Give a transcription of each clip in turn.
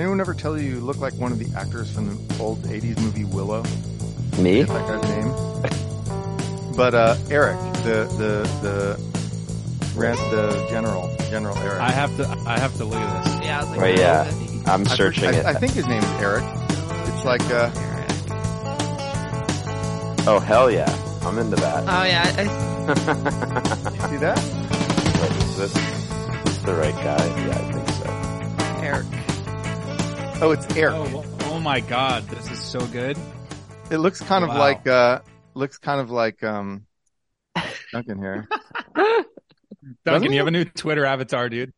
Did anyone ever tell you you look like one of the actors from the old 80s movie Willow? Me? That guy's name. But, uh, Eric, the, the, the, rant, the general, General Eric. I have to. I have to look at this. Yeah, I was like, Right, what yeah. is it? I'm I- searching I, it. I think his name is Eric. It's like, uh, oh hell yeah, I'm into that. Oh yeah, I, see that? Wait, is this, is this the right guy? Yeah, Oh, it's Eric. Oh, oh my god, this is so good. It looks kind of Wow. like, uh, looks kind of like, um, Duncan here. Doesn't Duncan, you have a new Twitter avatar, dude.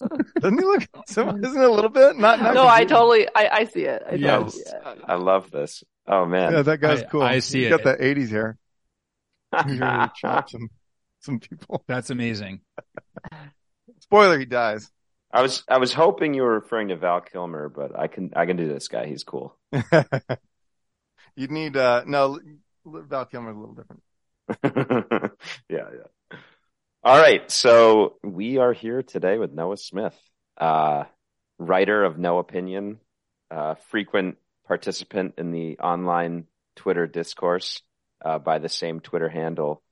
Doesn't he look, so, isn't it a little bit? Not, not No, I totally, I, I see it. I Yeah. totally see it. I love this. Oh man. Yeah, that guy's I- cool. I see He's it. got that 80s hair. He's ready to some, some people. That's amazing. Spoiler, he dies. I was I was hoping you were referring to Val Kilmer, but I can I can do this guy. He's cool. You'd need, uh, no, Val Kilmer's a little different. yeah, yeah. All right, so we are here today with Noah Smith, uh, writer of Noahpinion, uh, frequent participant in the online Twitter discourse uh, by the same Twitter handle.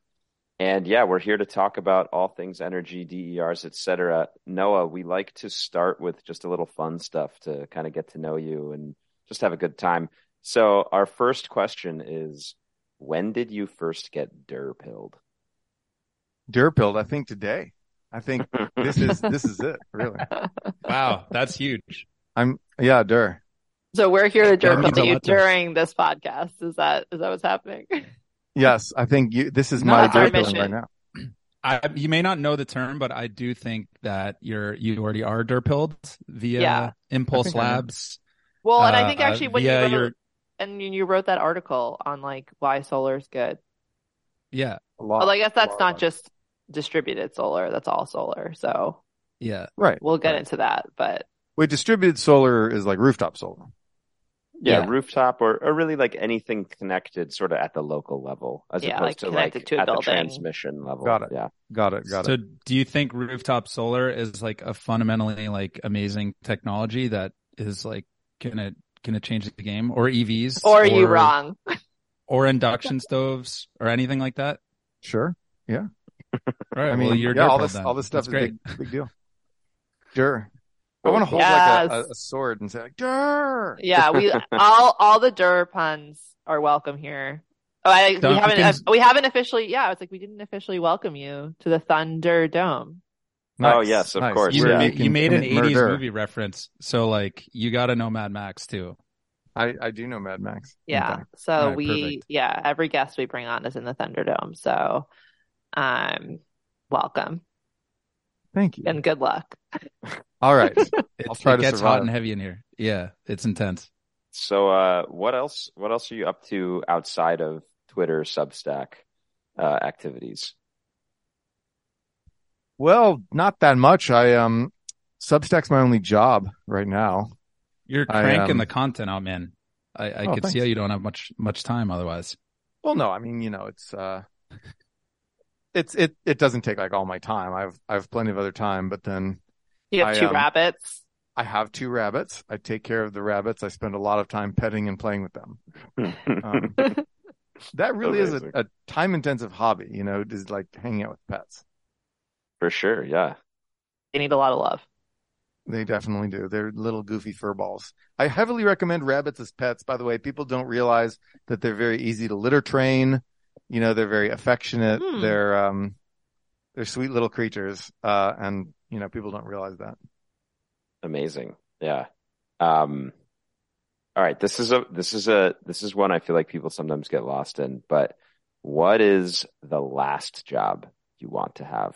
And yeah, we're here to talk about all things energy, DERs, etc. Noah, we like to start with just a little fun stuff to kind of get to know you and just have a good time. So our first question is, when did you first get der pilled? Durpilled, I think today. I think this is, this is it, really. Wow, that's huge. I'm, yeah, Dur. So we're here to jerk means a you lot to us. during this podcast. Is that, is that what's happening? Yes, I think you, this is my that's our Durpilling mission. right now. I, you may not know the term, but I do think that you're you already are derpilled via Yeah. Impulse I think I know. Labs. Well, and I uh, think uh, actually when you wrote, your and you wrote that article on like why solar is good. yeah A lot. Well, I guess that's not just distributed solar. That's all solar. So yeah Right. we'll get right. into that, but Wait, distributed solar is like rooftop solar. Yeah, Yeah. rooftop or, or really like anything connected sort of at the local level as Yeah, opposed like to like to a at the transmission level. Got it. Yeah. Got it. Got so it. do you think rooftop solar is like a fundamentally like amazing technology that is like gonna gonna change the game or evs or are you wrong? or induction stoves or anything like that Sure. Yeah. Right I mean, well, you're yeah, all derpilled this, then. all this stuff That's is great big, big deal. Dur. I want to hold like a, a, a sword and say like, Dur. Yeah, we all all the Dur puns are welcome here. Oh, I, we haven't Duncan's- we haven't officially. Yeah, it's like we didn't officially welcome you to the Thunder Dome. Oh, yes, of course, you, yeah. You you made an 80s murder. movie reference so like you gotta know mad max too I, I do know Mad Max. Yeah, fact. so Alright, we perfect. yeah every guest we bring on is in the Thunderdome. So, um, welcome Thank you. and good luck. All right. It's, try it to gets survive. hot and heavy in here yeah it's intense So uh what else what else are you up to outside of Twitter Substack uh activities? Well, not that much. I, um, Substack's my only job right now. you're I, cranking um, the content out man i, I Oh, could thanks. see how you don't have much much time otherwise Well, no, I mean, you know, it's, uh, it's, it, it doesn't take like all my time. I've, I have plenty of other time, but then You have I, two um, rabbits. I have two rabbits. I take care of the rabbits. I spend a lot of time petting and playing with them. Um, that really is a, a time intensive hobby, you know, just like hanging out with pets. For sure, yeah. They need a lot of love. They definitely do. They're little goofy fur balls. I heavily recommend rabbits as pets. By the way, people don't realize that they're very easy to litter train. You know, they're very affectionate. Hmm. They're, um, they're sweet little creatures. Uh, and you know, people don't realize that. Amazing. Yeah. Um all right, this is a this is a this is one I feel like people sometimes get lost in, but what is the last job you want to have?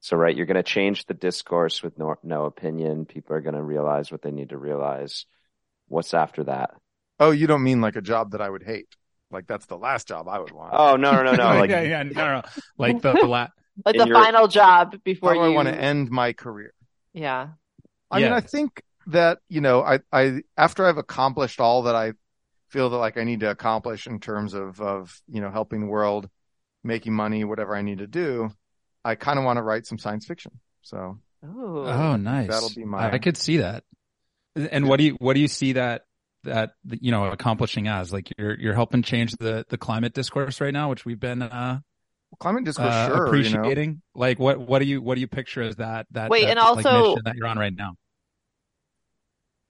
So right, you're going to change the discourse with no, Noahpinion. People are going to realize what they need to realize. What's after that? Oh, you don't mean like a job that I would hate. Like that's the last job I would want. Oh, no, no, no, no. Like, yeah yeah no no like the, the la- Like the your- final job before you I want to end my career? Yeah. I mean, I think that, you know, I, I, after I've accomplished all that I feel that like I need to accomplish in terms of, of, you know, helping the world, making money, whatever I need to do, I kind of want to write some science fiction. So Ooh. oh nice That'll be my- i could see that And what do you what do you see that that you know accomplishing as like you're you're helping change the the climate discourse right now, which we've been uh, Climate discourse, uh, sure. You know? appreciating. Like what what do you what do you picture as that that Wait, that, and also- mission that you're on right now?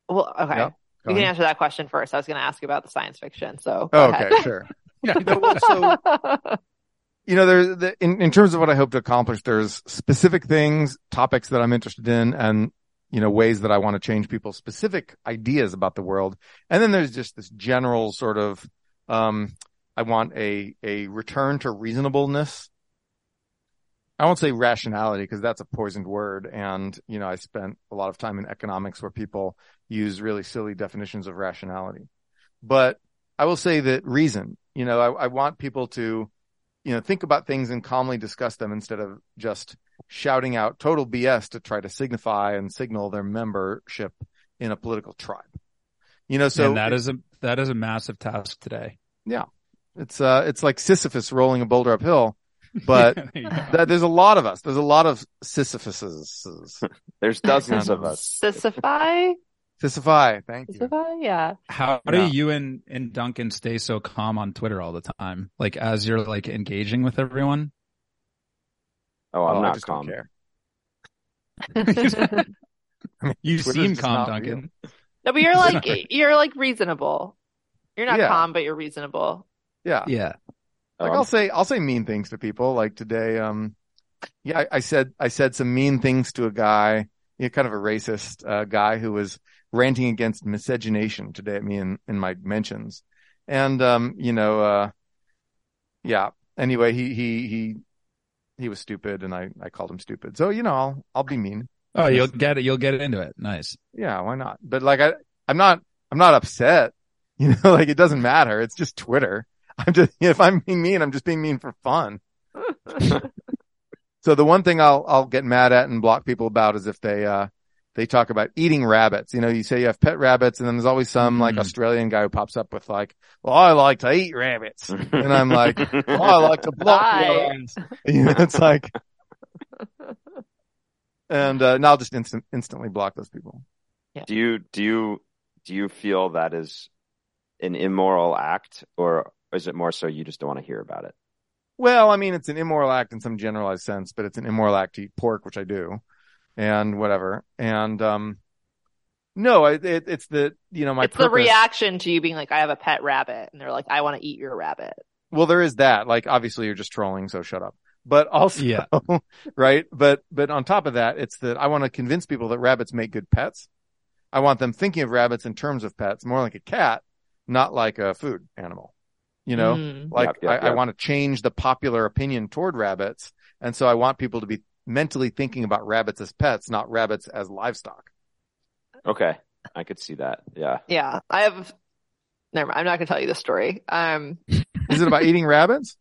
Well, okay. Yep. Go You can ahead. answer that question first. I was going to ask you about the science fiction. So go Oh, ahead. okay, sure. Yeah, no, so you know, there's the, in in terms of what I hope to accomplish. There's specific things, topics that I'm interested in, and you know, ways that I want to change people's specific ideas about the world. And then there's just this general sort of, um, I want a a return to reasonableness. I won't say rationality because that's a poisoned word. And, you know, I spent a lot of time in economics where people use really silly definitions of rationality. But I will say that reason, you know, I, I want people to, you know, think about things and calmly discuss them instead of just shouting out total BS to try to signify and signal their membership in a political tribe. You know, so and that is a that is a massive task today. Yeah, it's, uh, it's like Sisyphus rolling a boulder uphill, but There you that, there's a lot of us. There's a lot of Sisyphuses. There's dozens of us. Sisyphi? Sisyphi. Thank you. Sisyphi? Yeah. How Yeah. do you and, and Duncan stay so calm on Twitter all the time? Like as you're like engaging with everyone? Oh, I'm Oh, I not just don't calm. care. You Twitter's seem calm, not Duncan. No, but you're like you're like reasonable. You're not Yeah. calm, but you're reasonable. Yeah. Yeah. Like Um, I'll say, I'll say mean things to people. Like today, um, yeah, I, I said, I said some mean things to a guy, you know, kind of a racist, uh, guy who was ranting against miscegenation today at me in, in my mentions. And, um, you know, uh, yeah, anyway, he, he, he, he was stupid and I, I called him stupid. So, you know, I'll, I'll be mean. Oh, you'll get it. You'll get into it. Nice. Yeah, why not? But like, I, I'm not, I'm not upset. You know, like it doesn't matter. It's just Twitter. I'm just, if I'm being mean, I'm just being mean for fun. so the one thing I'll, I'll get mad at and block people about is if they, uh, they talk about eating rabbits. You know, you say you have pet rabbits and then there's always some like Mhm. Australian guy who pops up with like, well, I like to eat rabbits. And I'm like, well, I like to block Bye. your ass. You know, it's like, and, uh, now I'll just instant, instantly block those people. do you do you do you feel that is an immoral act, or is it more so you just don't want to hear about it? Well, I mean, it's an immoral act in some generalized sense, but it's an immoral act to eat pork, which I do, and whatever. And um, no, it, it, it's the you know my it's the reaction to you being like, I have a pet rabbit, and they're like, I want to eat your rabbit. Well, there is that. Like, obviously, you're just trolling, so shut up. But also, Yeah. right? But but on top of that, it's that I want to convince people that rabbits make good pets. I want them thinking of rabbits in terms of pets, more like a cat, not like a food animal. You know, Mm. Like Yep, yep, I, I want to change the popular opinion toward rabbits. And so I want people to be mentally thinking about rabbits as pets, not rabbits as livestock. Okay, I could see that. Yeah. Yeah, I have. Never mind. I'm not going to tell you the story. Um, Is it about eating rabbits?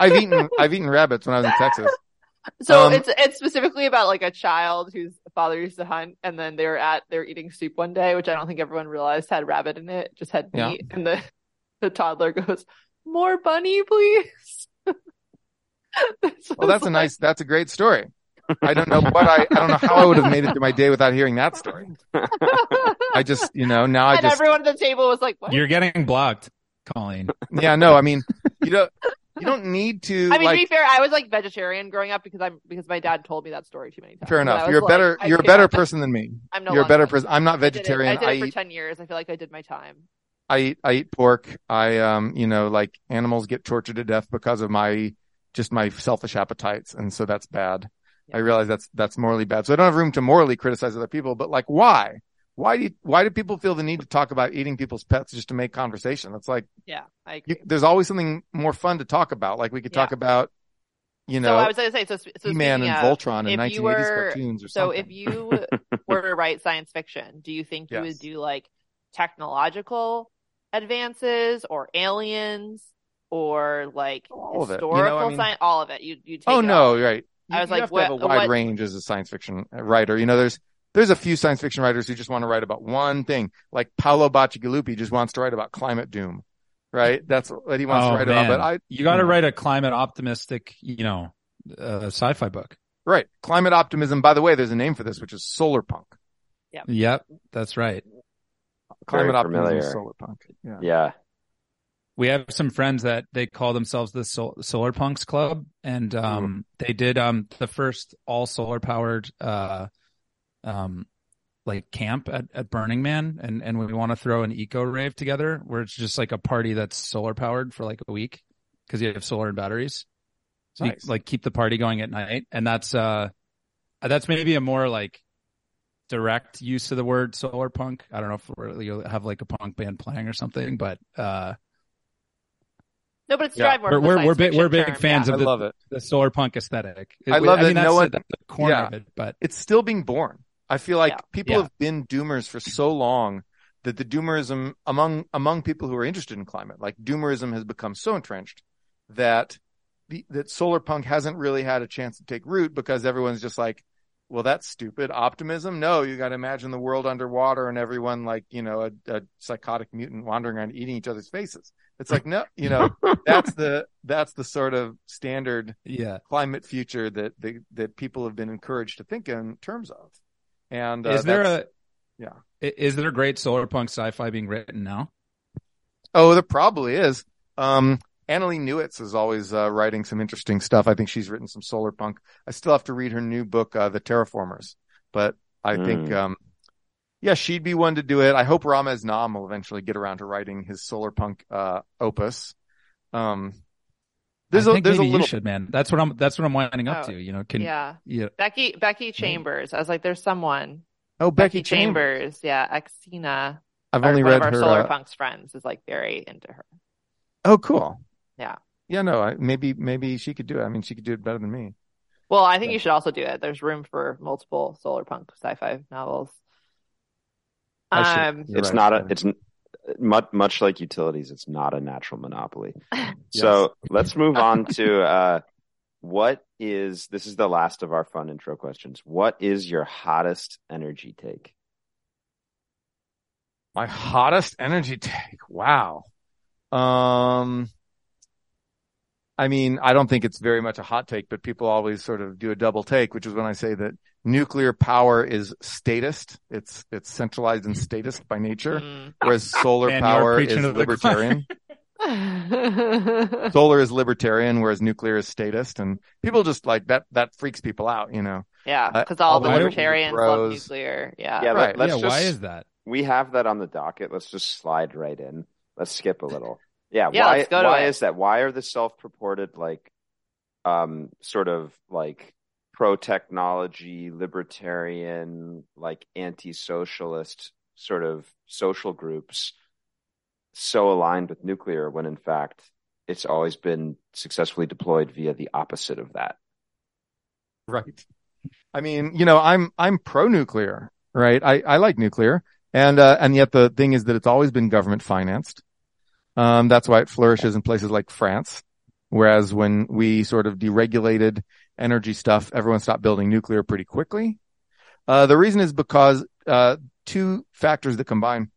I've eaten, I've eaten rabbits when I was in Texas. so Um, it's it's specifically about like a child whose father used to hunt, and then they were at they were eating soup one day, which I don't think everyone realized had rabbit in it, just had Yeah. meat, and the the toddler goes, "More bunny, please." This Well, that's a nice, that's a great story. I don't know what I, I don't know how I would have made it through my day without hearing that story. I just, you know, now I and just, everyone at the table was like, "What?" You're getting blocked, Colleen. yeah, no, I mean, you don't, you don't need to, I mean, to be fair, I was like vegetarian growing up because I'm because my dad told me that story too many times. fair enough. You're a like, better, I you're a better person than me. I'm no You're a better person. I'm not I did it- vegetarian. I did it, I for eat, ten years. I feel like I did my time. I eat I eat pork. I um you know like animals get tortured to death because of my just my selfish appetites, and so that's bad. Yeah. I realize that's that's morally bad. So I don't have room to morally criticize other people, but like why? Why do you, why do people feel the need to talk about eating people's pets just to make conversation? It's like Yeah, I you, there's always something more fun to talk about. Like we could talk about you so I was going to say, so, so He-Man and Voltron in if you 1980s were- cartoons or something. So something. if you were to write science fiction, do you think you Yes. would do like technological advances or aliens or like All of it, you know, I mean- science? All of it. You you take Oh it no, all. right. I You- was you like, have to have a wide what- range as a science fiction writer. You know, there's there's a few science fiction writers who just want to write about one thing. Like Paolo Bacigalupi just wants to write about climate doom, right? That's what he wants Oh, to write man. about. But I, You got to write a climate optimistic, you know, uh, sci-fi book. right, climate optimism. By the way, there's a name for this, which is solar punk. Yep, that's right. Climate Very optimism, solar punk. Yeah. Yeah. We have some friends that they call themselves the Sol- Solar Punks Club, and um, they did um the first all solar powered uh um like camp at, at Burning Man, and and we want to throw an eco rave together where it's just like a party that's solar powered for like a week because you have solar and batteries. So you, like keep the party going at night, and that's uh that's maybe a more like direct use of the word solar punk. I don't know if we're, you have like a punk band playing or something, but uh No, but it's Yeah. derived more we're we're we're big, we're big term, fans yeah. I of the, love it. the solar punk aesthetic. I love I mean, that that's no one- the, the core yeah. of it, but It's still being born. I feel like Yeah. people Yeah. have been doomers for so long that the doomerism among among people who are interested in climate, like doomerism has become so entrenched that the, that solar punk hasn't really had a chance to take root because everyone's just like, well, that's stupid. Optimism? No, you got to imagine the world underwater and everyone like, you know, a, a psychotic mutant wandering around eating each other's faces. It's like, no, you know, that's the, that's the sort of standard yeah. climate future that, that, that people have been encouraged to think in terms of. And uh, is there a yeah. Is there a great solar punk sci-fi being written now? Oh, there probably is. Um, Annalee Newitz is always uh, writing some interesting stuff. I think she's written some solar punk. I still have to read her new book, uh, The Terraformers, but I think, Mm. um, yeah, she'd be one to do it. I hope Ramez Naam will eventually get around to writing his solar punk, uh, opus. Um, there's I a, think there's a maybe little, you should, man. That's what I'm. That's what I'm winding up Oh, to. You know, can yeah. yeah. Becky Becky Chambers. I was like, there's someone. oh, Becky, Chambers. Yeah, Xena. I've only one read of our her, solar uh, punks friends is like very into her. oh, cool. Yeah. Yeah, no, I, maybe, maybe she could do it. I mean, she could do it better than me. Well, I think you should also do it. There's room for multiple solar punk sci-fi novels. I should. Um, it's right. not a it's much much like utilities it's not a natural monopoly so let's move on to uh what is this is the last of our fun intro questions what is your hottest energy take My hottest energy take. Wow. Um, I mean, I don't think it's very much a hot take, but people always sort of do a double take, which is when I say that nuclear power is statist. It's, it's centralized and statist by nature, mm. whereas solar Man, power is libertarian. solar is libertarian, whereas nuclear is statist. And people just like that, that freaks people out, you know? yeah, Uh, because all all the the libertarians love nuclear. Yeah. Yeah, Right. let, us yeah. just Why is that? we have that on the docket let's just slide right in let's skip a little yeah, Yeah, why let's go to why it. is that why are the self-purported like um sort of like pro technology libertarian like anti-socialist sort of social groups so aligned with nuclear when in fact it's always been successfully deployed via the opposite of that Right. I mean, you know, I'm, I'm pro-nuclear, right? I, I like nuclear. And, uh, and yet the thing is that it's always been government financed. Um, that's why it flourishes in places like France. Whereas when we sort of deregulated energy stuff, everyone stopped building nuclear pretty quickly. Uh, the reason is because, uh, two factors that combine.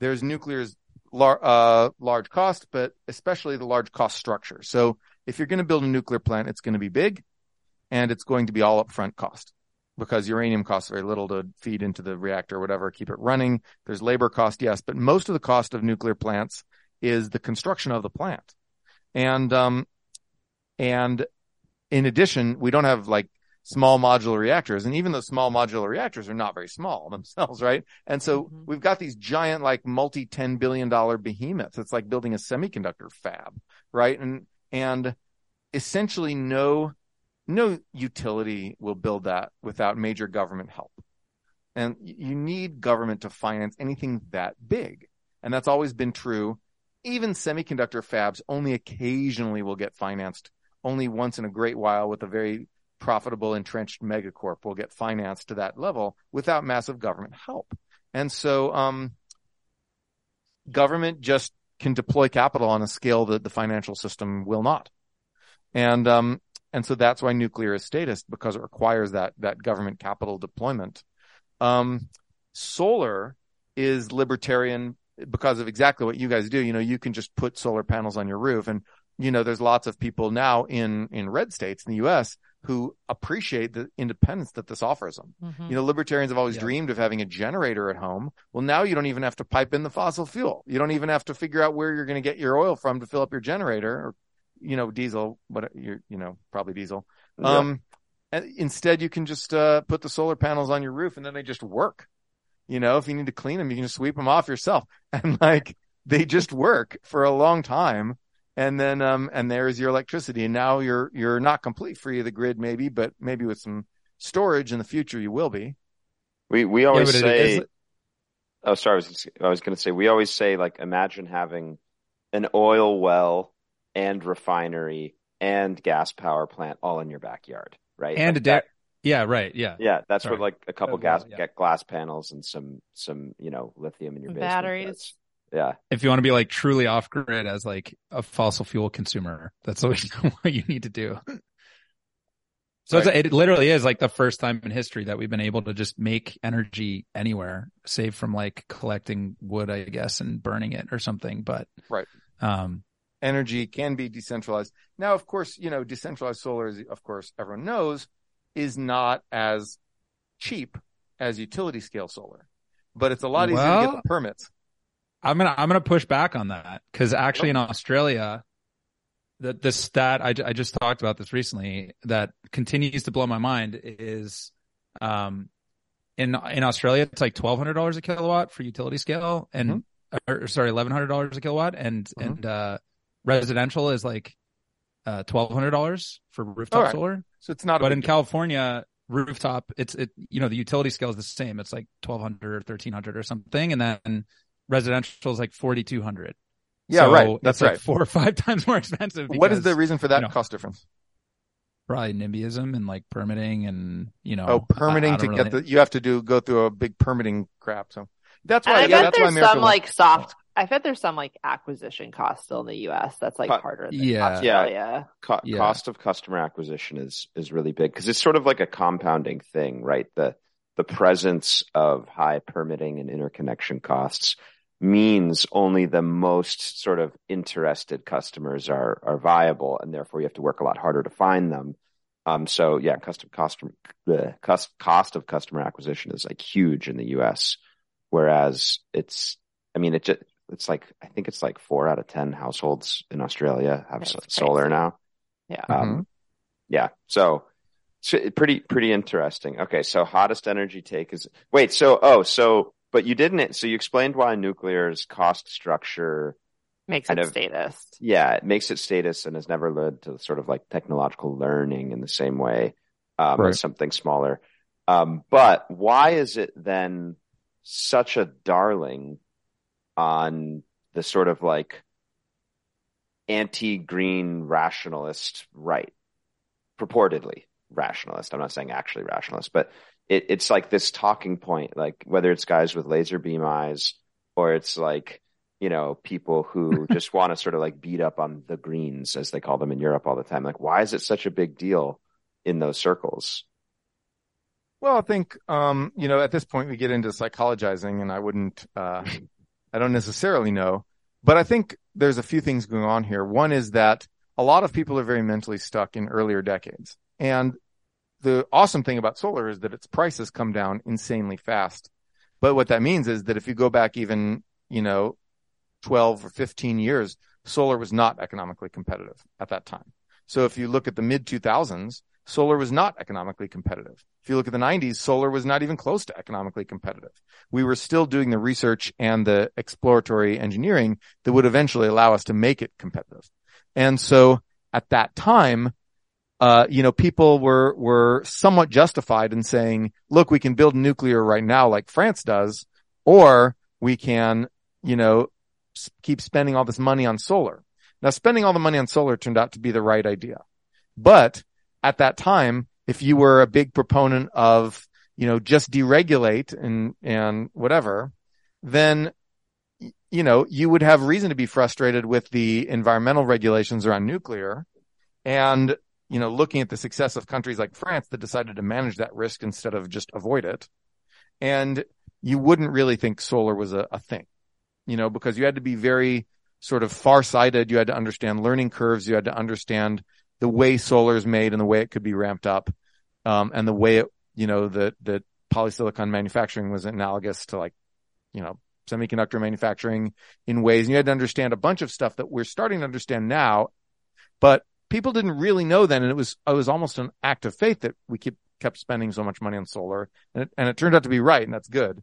There's nuclear's lar- uh, large cost, but especially the large cost structure. So if you're going to build a nuclear plant, it's going to be big and it's going to be all upfront cost because uranium costs very little to feed into the reactor or whatever, keep it running. There's labor cost, yes, but most of the cost of nuclear plants is the construction of the plant. And, um, and in addition, we don't have like small modular reactors. And even those small modular reactors are not very small themselves, right? And so Mhm. we've got these giant, like multi $10 billion behemoths. It's like building a semiconductor fab, right? And, and essentially no, no utility will build that without major government help. And you need government to finance anything that big. And that's always been true. Even semiconductor fabs only occasionally will get financed. Only once in a great while with a very profitable entrenched megacorp will get financed to that level without massive government help. And so, um, government just can deploy capital on a scale that the financial system will not. And, um, and so that's why nuclear is statist because it requires that, that government capital deployment. Um, solar is libertarian because of exactly what you guys do. You know, you can just put solar panels on your roof and, you know, there's lots of people now in, in red states in the US who appreciate the independence that this offers them. Mhm. You know, libertarians have always Yeah. dreamed of having a generator at home. Well, now you don't even have to pipe in the fossil fuel. You don't even have to figure out where you're going to get your oil from to fill up your generator or, you know, diesel, but you're, you know, probably diesel. Yeah. Um, instead you can just, uh, put the solar panels on your roof and then they just work. You know, if you need to clean them, you can just sweep them off yourself and like they just work for a long time. And then, um, and there's your electricity. And now you're, you're not complete free of the grid, maybe, but maybe with some storage in the future, you will be. we we always but it- say. it's- Oh, sorry. I was, I was going to say, we always say, like, imagine having an oil well and refinery and gas power plant all in your backyard, right? and Like a da- yeah, right, yeah. yeah, that's Sorry. where like a couple Uh, gas yeah. get glass panels and some some you know lithium in your basement. Batteries. Yeah, If you want to be like truly off grid as like a fossil fuel consumer, that's what you, need to do. So it's, it literally is like the first time in history that we've been able to just make energy anywhere, save from like collecting wood, I guess, and burning it or something. But Right. um, energy can be decentralized. Now, of course, you know, decentralized solar, is, of course, everyone knows is not as cheap as utility scale solar, but it's a lot easier to get the permits. I'm gonna I'm gonna push back on that because actually in Australia, the the stat I, I just talked about this recently that continues to blow my mind is, um, in in Australia it's like twelve hundred dollars a kilowatt for utility scale and or, sorry eleven hundred dollars a kilowatt and Mhm. and uh, residential is like uh twelve hundred dollars for rooftop Alright. solar. So it's not But in deal. California, rooftop, it's it you know the utility scale is the same. It's like twelve hundred or thirteen hundred or something, and then residential is like forty two hundred. Yeah, so right. That's like right. four or five times more expensive. What is the reason for that you know, cost difference? probably NIMBYism and like permitting and you know Oh, permitting I- I to don't get really- the, you have to do, go through a big permitting crap. So that's And why, I yeah, bet that's there's America some wants- like soft. I bet there's some like acquisition cost still in the U.S. that's like Co- harder than Yeah. Australia. Co- Yeah. cost of customer acquisition is is really big because it's sort of like a compounding thing, right? The the presence of high permitting and interconnection costs means only the most sort of interested customers are are viable, and therefore you have to work a lot harder to find them. Um, so yeah, custom cost the cost cost of customer acquisition is like huge in the U.S., whereas it's, I mean, it just it's like I think it's like four out of ten households in Australia have That's solar crazy. now. Yeah. Um, yeah. So, so pretty, pretty interesting. Okay. So hottest energy take is, wait, so, oh, so, but you didn't, so you explained why nuclear's cost structure, Makes it of- statist. yeah, it makes it statist and has never led to sort of like technological learning in the same way, um, Right. as something smaller. Um, but why is it then such a darling on the sort of like anti-green rationalist right? Purportedly rationalist. I'm not saying actually rationalist, but it, it's like this talking point, like whether it's guys with laser beam eyes or it's like, you know, people who just want to sort of like beat up on the greens, as they call them in Europe all the time. Like, why is it such a big deal in those circles? Well, I think, um, you know, at this point we get into psychologizing and I wouldn't, uh, I don't necessarily know, but I think there's a few things going on here. One is that a lot of people are very mentally stuck in earlier decades. And the awesome thing about solar is that its prices come down insanely fast. But what that means is that if you go back even, you know, 12 or 15 years, solar was not economically competitive at that time. So if you look at the mid 2000s, solar was not economically competitive. If you look at the 90s, solar was not even close to economically competitive. We were still doing the research and the exploratory engineering that would eventually allow us to make it competitive. And so at that time, uh, you know, people were, were somewhat justified in saying, look, we can build nuclear right now like France does, or we can, you know, keep spending all this money on solar. Now, spending all the money on solar turned out to be the right idea. But at that time, if you were a big proponent of, you know, just deregulate and, and whatever, then, you know, you would have reason to be frustrated with the environmental regulations around nuclear and, you know, looking at the success of countries like France that decided to manage that risk instead of just avoid it. And you wouldn't really think solar was a, a thing, you know, because you had to be very sort of far sighted. You had to understand learning curves. You had to understand the way solar is made and the way it could be ramped up, um, and the way it, you know, that that polysilicon manufacturing was analogous to like, you know, semiconductor manufacturing in ways. And you had to understand a bunch of stuff that we're starting to understand now, but people didn't really know then. And it was, it was almost an act of faith that we keep, kept spending so much money on solar and it, and it turned out to be right. And that's good.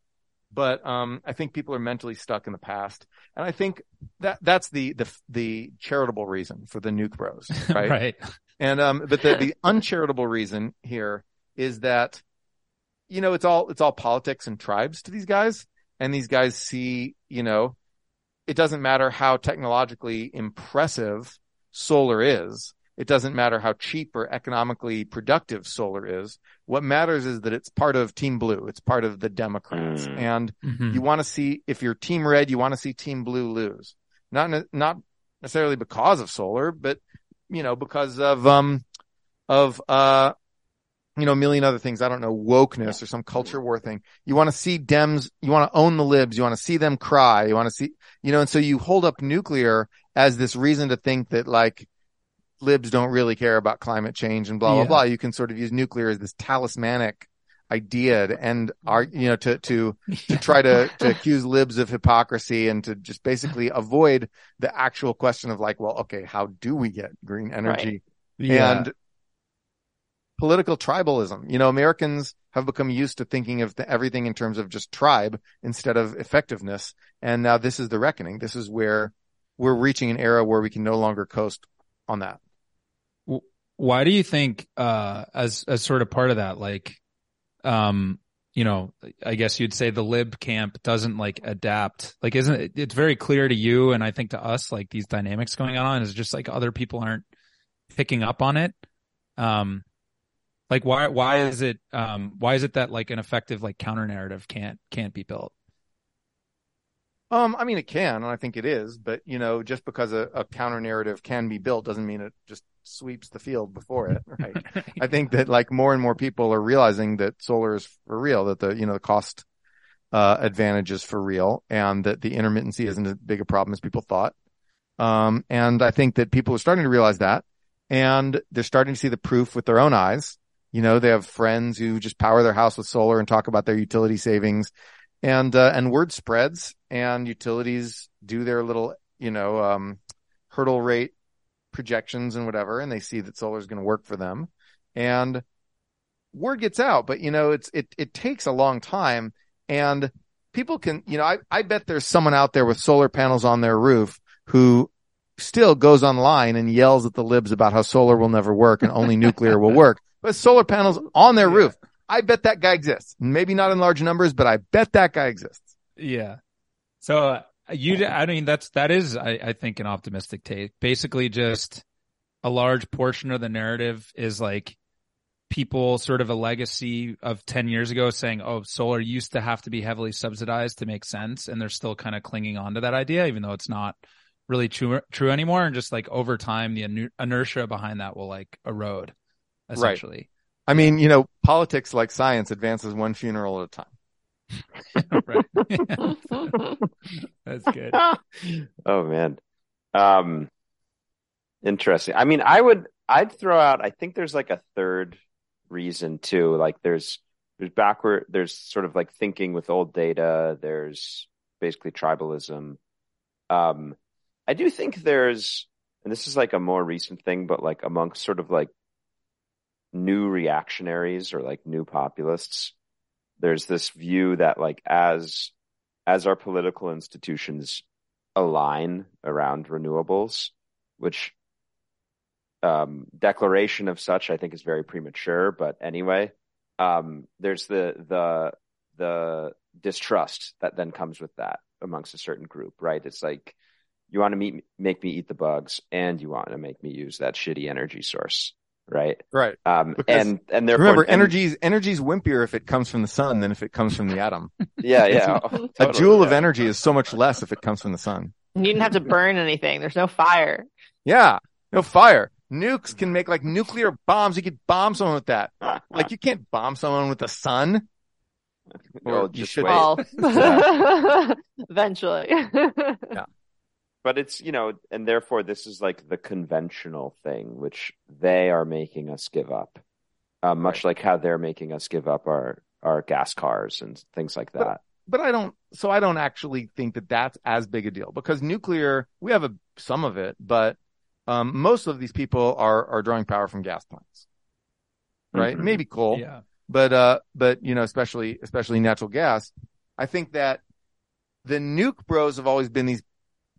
But, um, I think people are mentally stuck in the past. And I think that that's the, the, the charitable reason for the nuke bros, right? right. And, um, but the, the uncharitable reason here is that, you know, it's all, it's all politics and tribes to these guys. And these guys see, you know, it doesn't matter how technologically impressive solar is. It doesn't matter how cheap or economically productive solar is. What matters is that it's part of Team Blue. It's part of the Democrats. Mm. And Mhm. you want to see, if you're Team Red, you want to see Team Blue lose. Not, not necessarily because of solar, but, you know, because of, um, of, uh, you know, a million other things. I don't know, wokeness or some culture war thing. You want to see Dems, you want to own the libs, you want to see them cry, you want to see, you know, and so you hold up nuclear as this reason to think that like libs don't really care about climate change and blah, blah, Yeah. blah. You can sort of use nuclear as this talismanic idea to end our, you know, to, to, to try to, to accuse libs of hypocrisy and to just basically avoid the actual question of like, well, okay, how do we get green energy? Yeah. and political tribalism. You know, Americans have become used to thinking of the, everything in terms of just tribe instead of effectiveness. And now this is the reckoning. This is where we're reaching an era where we can no longer coast on that. why do you think uh as as sort of part of that like um you know i guess you'd say the lib camp doesn't like adapt like isn't it it's very clear to you and i think to us like these dynamics going on is just like other people aren't picking up on it um like why why is it um why is it that like an effective like counter narrative can't can't be built Um, I mean, it can, and I think it is, but you know, just because a, a counter narrative can be built doesn't mean it just sweeps the field before it, right? I think that like more and more people are realizing that solar is for real, that the, you know, the cost, uh, advantage is for real and that the intermittency isn't as big a problem as people thought. Um, and I think that people are starting to realize that and they're starting to see the proof with their own eyes. You know, they have friends who just power their house with solar and talk about their utility savings. And, uh, and word spreads and utilities do their little, you know, um, hurdle rate projections and whatever, and they see that solar is going to work for them. And word gets out, but you know, it's, it, it takes a long time. And people can, you know, I, I bet there's someone out there with solar panels on their roof who still goes online and yells at the libs about how solar will never work and only nuclear will work, but solar panels on their roof. I bet that guy exists. Maybe not in large numbers, but I bet that guy exists. Yeah. So uh, you, I mean, that's that is, I, I think, an optimistic take. Basically, just a large portion of the narrative is like people sort of a legacy of 10 years ago saying, oh, solar used to have to be heavily subsidized to make sense. And they're still kind of clinging on to that idea, even though it's not really true, true anymore. And just like over time, the inertia behind that will like erode essentially. I mean, you know, politics like science advances one funeral at a time. right. That's good. oh man. Um interesting. I mean, I would I'd throw out I think there's like a third reason too. Like there's there's backward there's sort of like thinking with old data, there's basically tribalism. Um I do think there's and this is like a more recent thing, but like amongst sort of like new reactionaries or like new populists, there's this view that like as as our political institutions align around renewables, which um, declaration of such I think is very premature. But anyway, um, there's the the the distrust that then comes with that amongst a certain group, right? It's like you want to meet, make me eat the bugs, and you want to make me use that shitty energy source, right? Right. Um, Because and and therefore, Remember, and- energy's energy's wimpier if it comes from the sun than if it comes from the atom. yeah, yeah, a totally, joule of energy is so much less if it comes from the sun. You didn't have to burn anything. There's no fire. Yeah. No fire. Nukes can make like nuclear bombs. You could bomb someone with that. Like you can't bomb someone with the sun. Well, you should- wait. Well, eventually. But it's you know, and therefore this is like the conventional thing, which they are making us give up, uh, much like how they're making us give up our our gas cars and things like that. but I don't, so I don't actually think that that's as big a deal because nuclear, we have a, some of it, but, um, most of these people are, are drawing power from gas plants, right? Mhm. Maybe coal, Yeah. but, uh, but, you know, especially, especially natural gas. I think that the nuke bros have always been these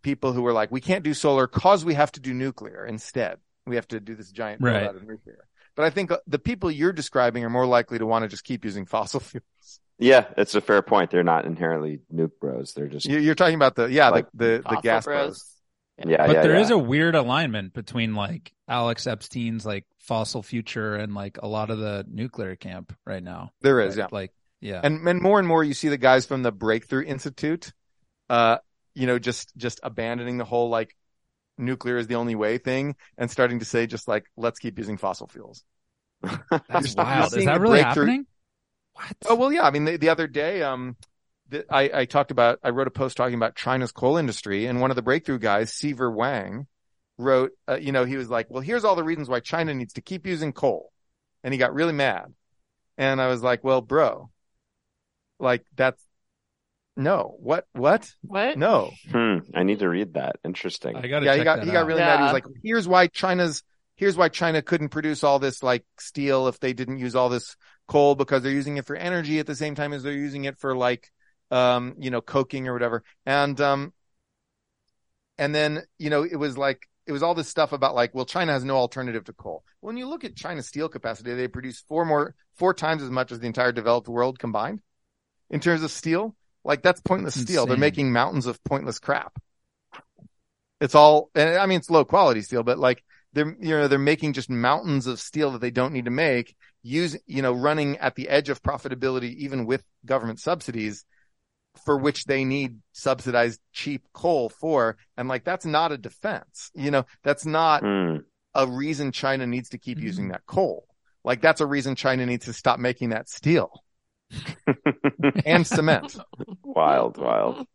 people who were like, we can't do solar cause we have to do nuclear instead. We have to do this giant Right. of nuclear. But I think uh, the people you're describing are more likely to want to just keep using fossil fuels. Yeah, it's a fair point. They're not inherently nuke bros. They're just You- You're talking about the yeah, Like the the, the gas bros. bros. yeah, But yeah, there yeah. is a weird alignment between like Alex Epstein's like fossil future and like a lot of the nuclear camp right now. There is, Right? yeah, Like, yeah. and and more and more you see the guys from the Breakthrough Institute, uh, you know, just just abandoning the whole like nuclear is the only way thing and starting to say just like let's keep using fossil fuels. That's wild. Is that really happening? What? Oh well, yeah. I mean, the, the other day, um, the, I I talked about I wrote a post talking about China's coal industry, and one of the Breakthrough guys, Seaver Wang, wrote, uh, you know, he was like, well, here's all the reasons why China needs to keep using coal, and he got really mad, and I was like, well, bro, like that's no, what, what, What? no, Hmm, I need to read that. Interesting. I gotta yeah, check he got that he got out. really mad. He was like, here's why China's here's why China couldn't produce all this like steel if they didn't use all this coal because they're using it for energy at the same time as they're using it for like um you know coking or whatever. And um and then you know it was like it was all this stuff about like well China has no alternative to coal. When you look at China's steel capacity, they produce four more four times as much as the entire developed world combined in terms of steel. Like that's pointless That's steel. They're making mountains of pointless crap. It's all, and I mean, it's low quality steel, but like they're, you know, they're making just mountains of steel that they don't need to make use, you know, running at the edge of profitability, even with government subsidies for which they need subsidized cheap coal for. And like, that's not a defense, you know, that's not Hmm. a reason China needs to keep Mhm. using that coal. Like that's a reason China needs to stop making that steel and cement. wild, wild.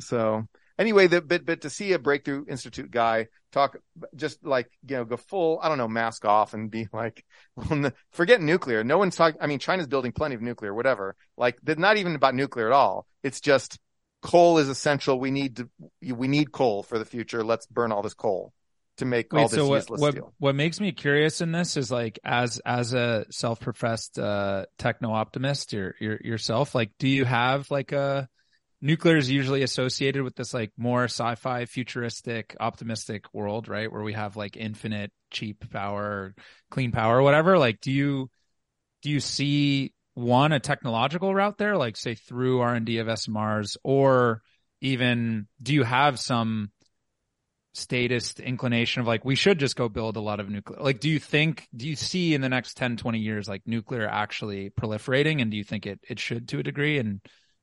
So anyway, the but but to see a Breakthrough Institute guy talk just like you know go full I don't know mask off and be like, well, forget nuclear. No one's talking. I mean, China's building plenty of nuclear, whatever. Like they're not even about nuclear at all. It's just coal is essential. We need to we need coal for the future. Let's burn all this coal to make all Wait, this so what, useless what, steel. what makes me curious in this is like, as, as a self-professed, uh, techno optimist your, your, yourself, like, do you have like a, nuclear is usually associated with this like more sci-fi futuristic optimistic world, right? Where we have like infinite cheap power, clean power, whatever. Like, do you, do you see one, a technological route there, like say through R&D of SMRs or even do you have some statist inclination of like we should just go build a lot of nuclear like do you think do you see in the next 10 20 years like nuclear actually proliferating and do you think it it should to a degree and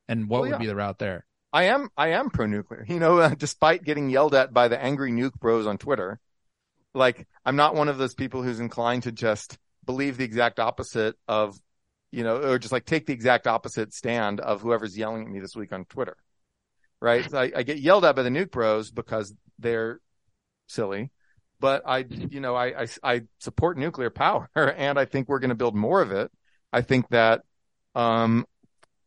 and what Well, would yeah. be the route there I am I am pro nuclear. You know, uh, despite getting yelled at by the angry nuke bros on Twitter, like I'm not one of those people who's inclined to just believe the exact opposite of, you know, or just like take the exact opposite stand of whoever's yelling at me this week on Twitter. Right? So I, I get yelled at by the nuke bros because they're silly, but I, you know, I I, I support nuclear power and I think we're going to build more of it. I think that um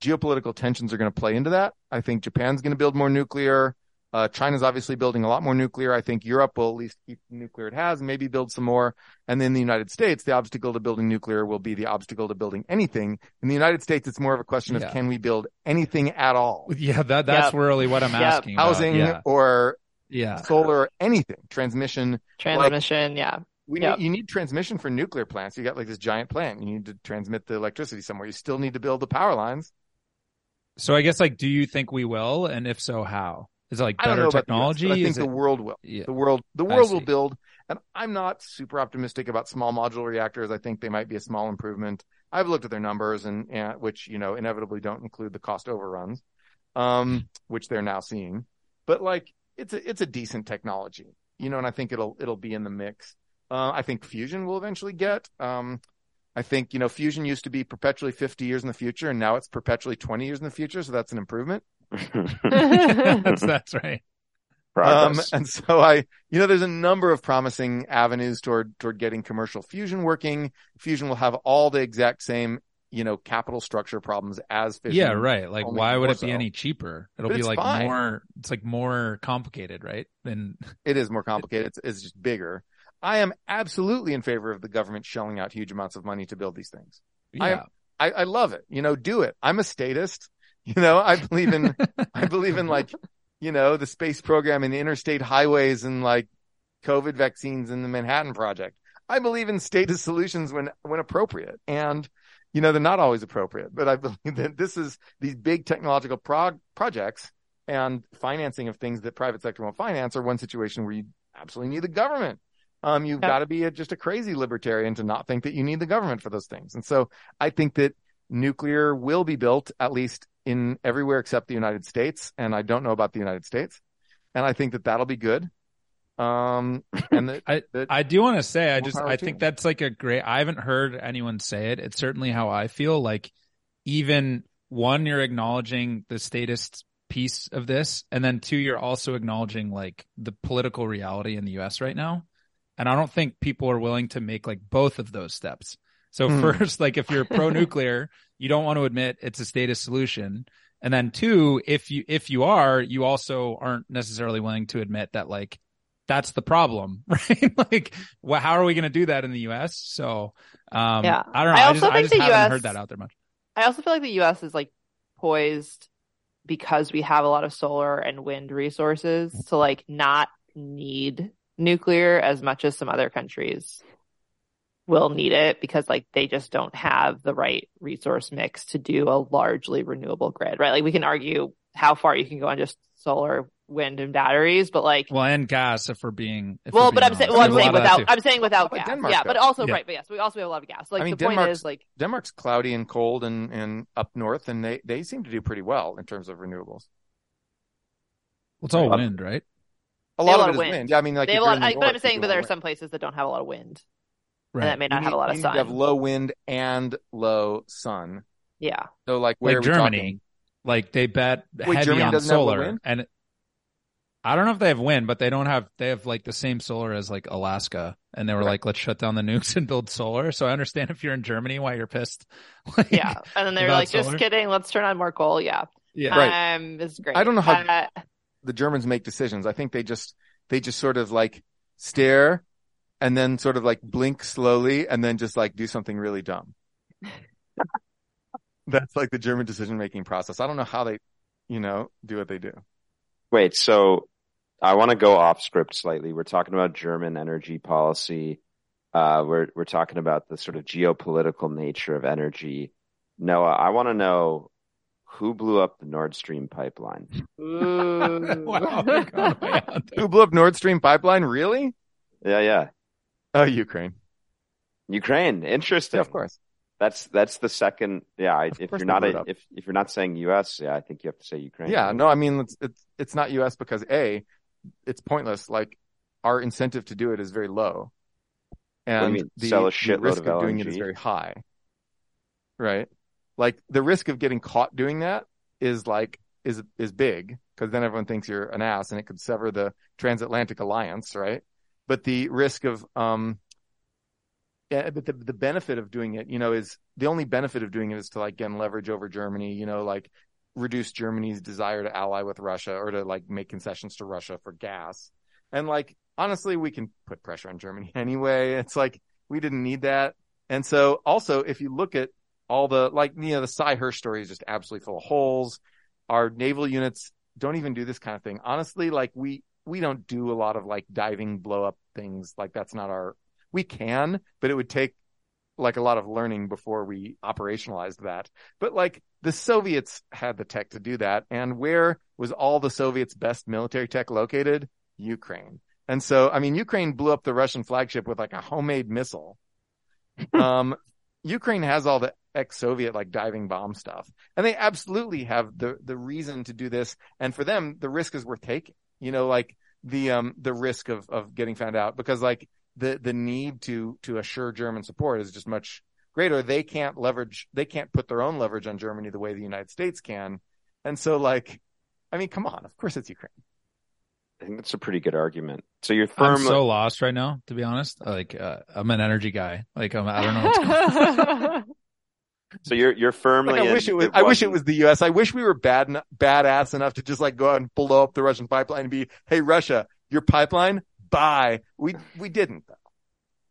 geopolitical tensions are going to play into that. I think Japan's going to build more nuclear. Uh, China's obviously building a lot more nuclear. I think Europe will at least keep the nuclear it has, maybe build some more. And then the United States, the obstacle to building nuclear will be the obstacle to building anything. In the United States, it's more of a question of can we build anything at all? yeah that that's Yep. really what i'm Yep. asking about. Housing yeah or yeah solar or anything, transmission. Transmission, yeah. We Yep. need, you need transmission for nuclear plants. You got like this giant plant. You need to transmit the electricity somewhere. You still need to build the power lines. so i guess like do you think we will and if so how is it like I don't better know about the US, technology but I think is the world will. yeah The world, the world will build, and I'm not super optimistic about small modular reactors. I think they might be a small improvement. I've looked at their numbers, and, and which you know inevitably don't include the cost overruns, um, which they're now seeing. But like, it's a it's a decent technology, you know, and I think it'll it'll be in the mix. Uh, I think fusion will eventually get. Um, I think you know fusion used to be perpetually 50 years in the future, and now it's perpetually 20 years in the future. So that's an improvement. that's that's right Progress. and so I, you know, there's a number of promising avenues toward, toward getting commercial fusion working. Fusion will have all the exact same, you know, capital structure problems as fission. Yeah, right. Like, why would it be so. any cheaper? It'll But be like fine. more. It's like more complicated, right? Than It is more complicated. It's, it's just bigger. I am absolutely in favor of the government shelling out huge amounts of money to build these things. I- yeah. I, I love it. You know, do it. I'm a statist. You know, I believe in, I believe in like, you know, the space program and the interstate highways and like COVID vaccines and the Manhattan Project. I believe in statist solutions when, when appropriate. And, you know, they're not always appropriate, but I believe that this is these big technological prog- projects and financing of things that private sector won't finance are one situation where you absolutely need the government. Um, you've Yeah. got to be a, just a crazy libertarian to not think that you need the government for those things. And so I think that nuclear will be built at least in everywhere except the United States. And I don't know about the United States. And I think that that'll be good. Um, and that, I that I do want to say, I just I think that's like a great. I haven't heard anyone say it. It's certainly how I feel. Like even one, you're acknowledging the statist piece of this, and then two, you're also acknowledging like the political reality in the U.S. right now. And I don't think people are willing to make like both of those steps. So Hmm. first, like if you're pro nuclear, you don't want to admit it's a statist solution. And then two, if you if you are, you also aren't necessarily willing to admit that like that's the problem, right? like, well, how are we going to do that in the U.S.? So, um, Yeah. I don't know. I I, also just, I think just the haven't US heard that out there much. I also feel like the US is like poised because we have a lot of solar and wind resources to like not need nuclear as much as some other countries will need it because like they just don't have the right resource mix to do a largely renewable grid, right? Like we can argue how far you can go on just solar, wind and batteries, but like Well, and gas, if we're being, if well, we're but being I'm saying, well, I'm saying lot of that without. I'm saying without oh, gas. Denmark, yeah, but also, Yeah. right, but yes, we also have a lot of gas. Like I mean, the point is like, Denmark's cloudy and cold and, and up north and they, they seem to do pretty well in terms of renewables. it's all wind, right? A lot a of lot is of wind. wind. Yeah, I mean, like they have a lot, in the I, but I'm saying, but there are lot some places that don't have a lot of wind, Right. and that may You not have need- a lot of sun. to have low wind and low sun. Yeah. So like where like Germany, talking? like they bet Wait, heavy Germany on doesn't have solar, wind? and I don't know if they have wind, but they don't have. They have like the same solar as like Alaska, and they were Right. like, "Let's shut down the nukes and build solar." So I understand if you're in Germany why you're pissed. Like, Yeah. And then they were About like, just kidding. Let's turn on more coal. Yeah. yeah. Right. Um, it's great. I don't know how- Uh, The Germans make decisions. I think they just, they just sort of like stare and then sort of like blink slowly and then just like do something really dumb. That's like the German decision making process. I don't know how they, you know, do what they do. Wait, so I want to go off script slightly. We're talking about German energy policy. Uh, we're we're talking about the sort of geopolitical nature of energy. Noah, I want to know who blew up the Nord Stream pipeline. Wow, we're going way out there. Who blew up Nord Stream pipeline? Really? Yeah, yeah. Oh, Ukraine. Ukraine. Interesting. Yeah, of course. That's that's the second. Yeah, I, if you're not a, if if you're not saying U.S., yeah, I think you have to say Ukraine. Yeah, no, I mean, it's, it's, it's not US because A, it's pointless. Like our incentive to do it is very low. And the, Sell a the risk of of doing it is very high. Right? Like the risk of getting caught doing that is like, is, is big because then everyone thinks you're an ass and it could sever the transatlantic alliance, right? But the risk of, um, yeah, but the, the benefit of doing it, you know, is the only benefit of doing it is to like again leverage over Germany, you know, like reduce Germany's desire to ally with Russia or to like make concessions to Russia for gas. And like, honestly, we can put pressure on Germany anyway. It's like, we didn't need that. And so also, if you look at all the, like, you know, the Sy Hersh story is just absolutely full of holes. Our naval units don't even do this kind of thing. Honestly, like we, we don't do a lot of like diving blow up things. Like that's not our, we can, but it would take like a lot of learning before we operationalized that. But like the Soviets had the tech to do that. And where was all the Soviets' best military tech located? Ukraine. And so, I mean, Ukraine blew up the Russian flagship with like a homemade missile. um, Ukraine has all the ex-Soviet like diving bomb stuff, and they absolutely have the the reason to do this. And for them, the risk is worth taking. You know, like the um the risk of of getting found out because like the the need to to assure German support is just much greater. They can't leverage, they can't put their own leverage on Germany the way the United States can. And so, like, I mean, come on, of course it's Ukraine. I think that's a pretty good argument. So you're firm. I'm so lost right now, to be honest. Like, uh, I'm an energy guy. Like, I'm, I don't know what's going on. so you're you're firmly. Like, I in- wish it was. I wish it wasn't- the U.S. I wish we were bad, en- badass enough to just like go out and blow up the Russian pipeline and be, "Hey, Russia, your pipeline, bye." We we didn't though.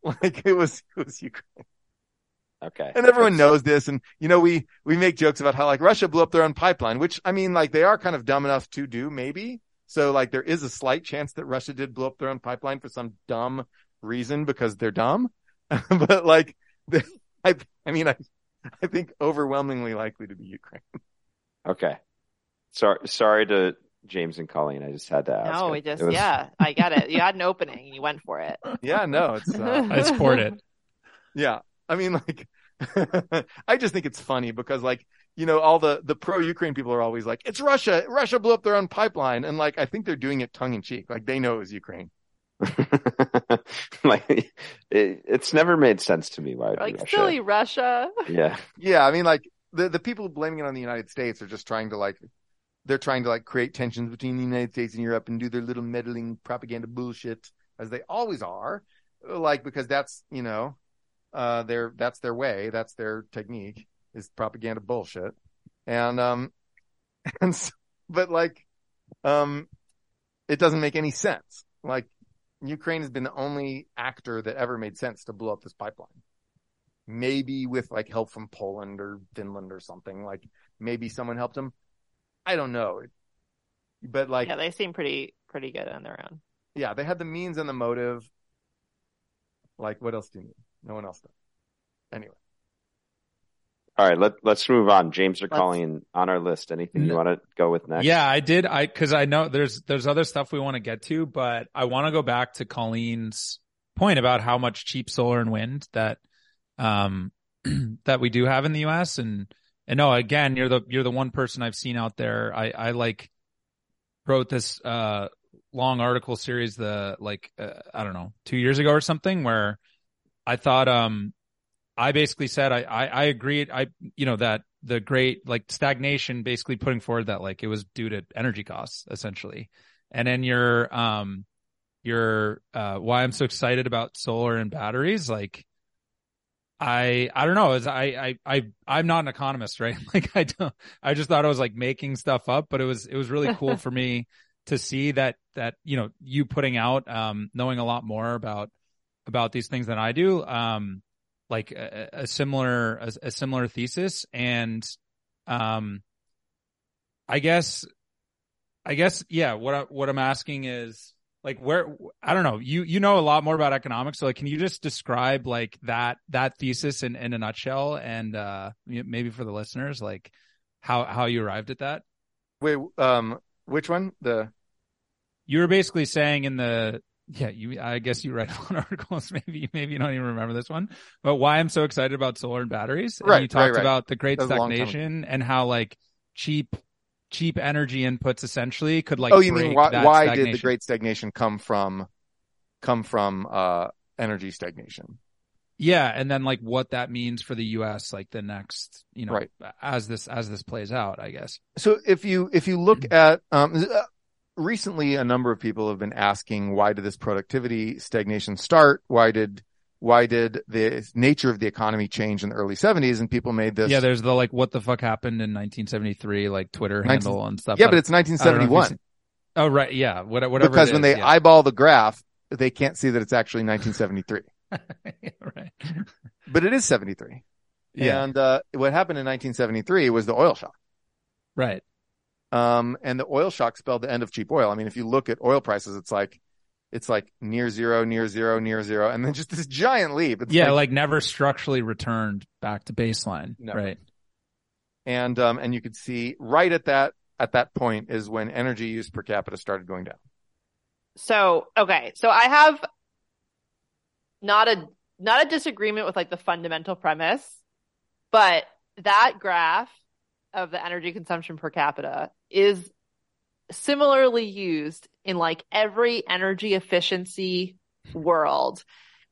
Like it was it was Ukraine, Okay. and everyone knows this. And you know, we we make jokes about how like Russia blew up their own pipeline, which I mean, like they are kind of dumb enough to do, maybe. So like there is a slight chance that Russia did blow up their own pipeline for some dumb reason because they're dumb. but like, the, I I mean, I I think overwhelmingly likely to be Ukraine. Okay. Sorry, sorry to James and Colleen. I just had to ask. no, it. we just It was- yeah, I get it. You had an opening you went for it. Yeah, no, it's uh, I support it. yeah. I mean, like, I just think it's funny because, like, you know, all the the pro Ukraine people are always like, "It's Russia. Russia blew up their own pipeline," and like, I think they're doing it tongue in cheek. Like, they know it was Ukraine. like it, it's never made sense to me why Like Russia? silly Russia. Yeah. Yeah, I mean, like the the people blaming it on the United States are just trying to like, they're trying to like create tensions between the United States and Europe and do their little meddling propaganda bullshit as they always are, like because that's you know, uh, their that's their way, that's their technique is propaganda bullshit, and um, and so, but like, um, it doesn't make any sense. Like, Ukraine has been the only actor that ever made sense to blow up this pipeline maybe with like help from Poland or Finland or something. Like maybe someone helped them. I don't know. But like, yeah, they seem pretty pretty good on their own. yeah, they had the means and the motive. Like, what else do you need? No one else does. Anyway, All right. Let Let's move on. James or Let's- Colleen on our list. Anything you want to go with next? Yeah, I did. I because I know there's there's other stuff we want to get to, but I want to go back to Colleen's point about how much cheap solar and wind that um that we do have in the U.S. and and no, again, you're the you're the one person I've seen out there. I I like wrote this uh long article series the like uh, I don't know two years ago or something where I thought um I basically said I I, I agreed I you know that the great like stagnation basically putting forward that like it was due to energy costs essentially and then your um your uh why I'm so excited about solar and batteries like I I don't know. Is I I I I'm not an economist right? Like I don't I just thought I was like making stuff up but it was it was really cool for me to see that that you know you putting out um knowing a lot more about about these things than I do um like a, a similar a, a similar thesis. And um I guess I guess yeah what I, what I'm asking is like where I don't know you you know a lot more about economics so like can you just describe like that that thesis in in a nutshell and uh maybe for the listeners like how how you arrived at that wait, um, which one? The you were basically saying in the yeah you i guess you write on articles maybe maybe you don't even remember this one but why i'm so excited about solar and batteries and Right, you talked right, right. about the great That was a long time ago. stagnation and how like cheap cheap energy inputs essentially could like oh, you mean why? Why did the. Great Stagnation come from? Come from uh energy stagnation? yeah and then like what that means for the us like the next you know Right. as this as this plays out i guess So if you if you look at um uh, recently a number of people have been asking why did this productivity stagnation start? Why did why did the nature of the economy change in the early 70s and people made this yeah there's the like what the fuck happened in 1973 like twitter 19 handle and stuff. Yeah, but it's don't know if you've 1971 oh right yeah what- whatever because when is, they yeah. eyeball the graph they can't see that it's actually 1973 right. But it is 73 yeah. And uh what happened in 1973 was the oil shock. Right. Um, and the oil shock spelled the end of cheap oil. I mean, if you look at oil prices, it's like, it's like near zero, near zero, near zero, and then just this giant leap. It's yeah, like, like, never structurally returned back to baseline. No. Right. and, um, and you could see right at that, at that point is when energy use per capita started going down. So, okay. So I have not a not a disagreement with like the fundamental premise, but that graph of the energy consumption per capita is similarly used in like every energy efficiency world.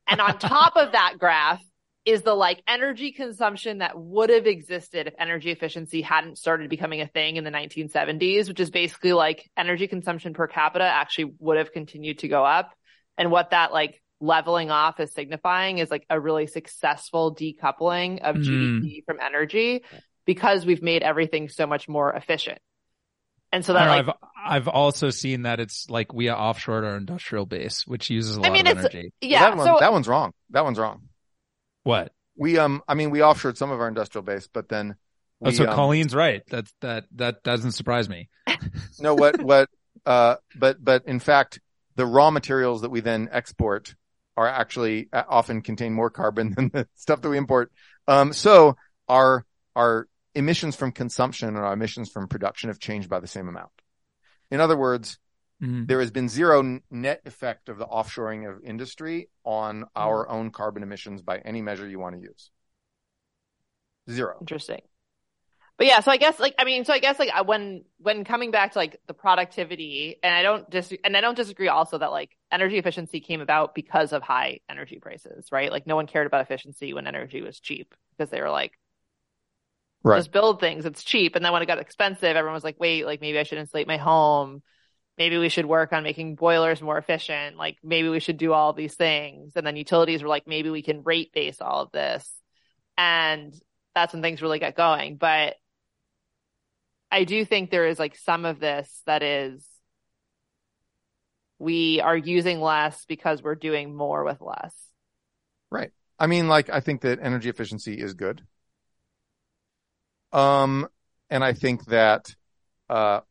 And on top of that graph is the like energy consumption that would have existed if energy efficiency hadn't started becoming a thing in the 1970s, which is basically like energy consumption per capita actually would have continued to go up. And what that like leveling off is signifying is like a really successful decoupling of Mm. GDP from energy because we've made everything so much more efficient. And so that don't like I've I've also seen that it's like we offshored our industrial base, which uses a lot I mean, of it's- energy. yeah, that, one, so that one's wrong. That one's wrong. What? We um, I mean, we offshored some of our industrial base, but then Oh, we, so um, Colleen's right. That that that doesn't surprise me. no, what what uh, but but in fact, the raw materials that we then export are actually uh, often contain more carbon than the stuff that we import. Um, so our our emissions from consumption and our emissions from production have changed by the same amount. In other words, Mhm. there has been zero net effect of the offshoring of industry on our own carbon emissions by any measure you want to use. Zero. Interesting. But yeah, so I guess like I mean, so I guess like when when coming back to like the productivity, and I don't dis and I don't disagree also that like energy efficiency came about because of high energy prices, right? Like no one cared about efficiency when energy was cheap because they were like, Right. just build things, it's cheap. And then when it got expensive, everyone was like, wait, like maybe I should insulate my home. Maybe we should work on making boilers more efficient. Like maybe we should do all these things. And then utilities were like, maybe we can rate base all of this. And that's when things really got going. But I do think there is like some of this that is we are using less because we're doing more with less. Right. I mean, like, I think that energy efficiency is good. Um, and I think that, uh,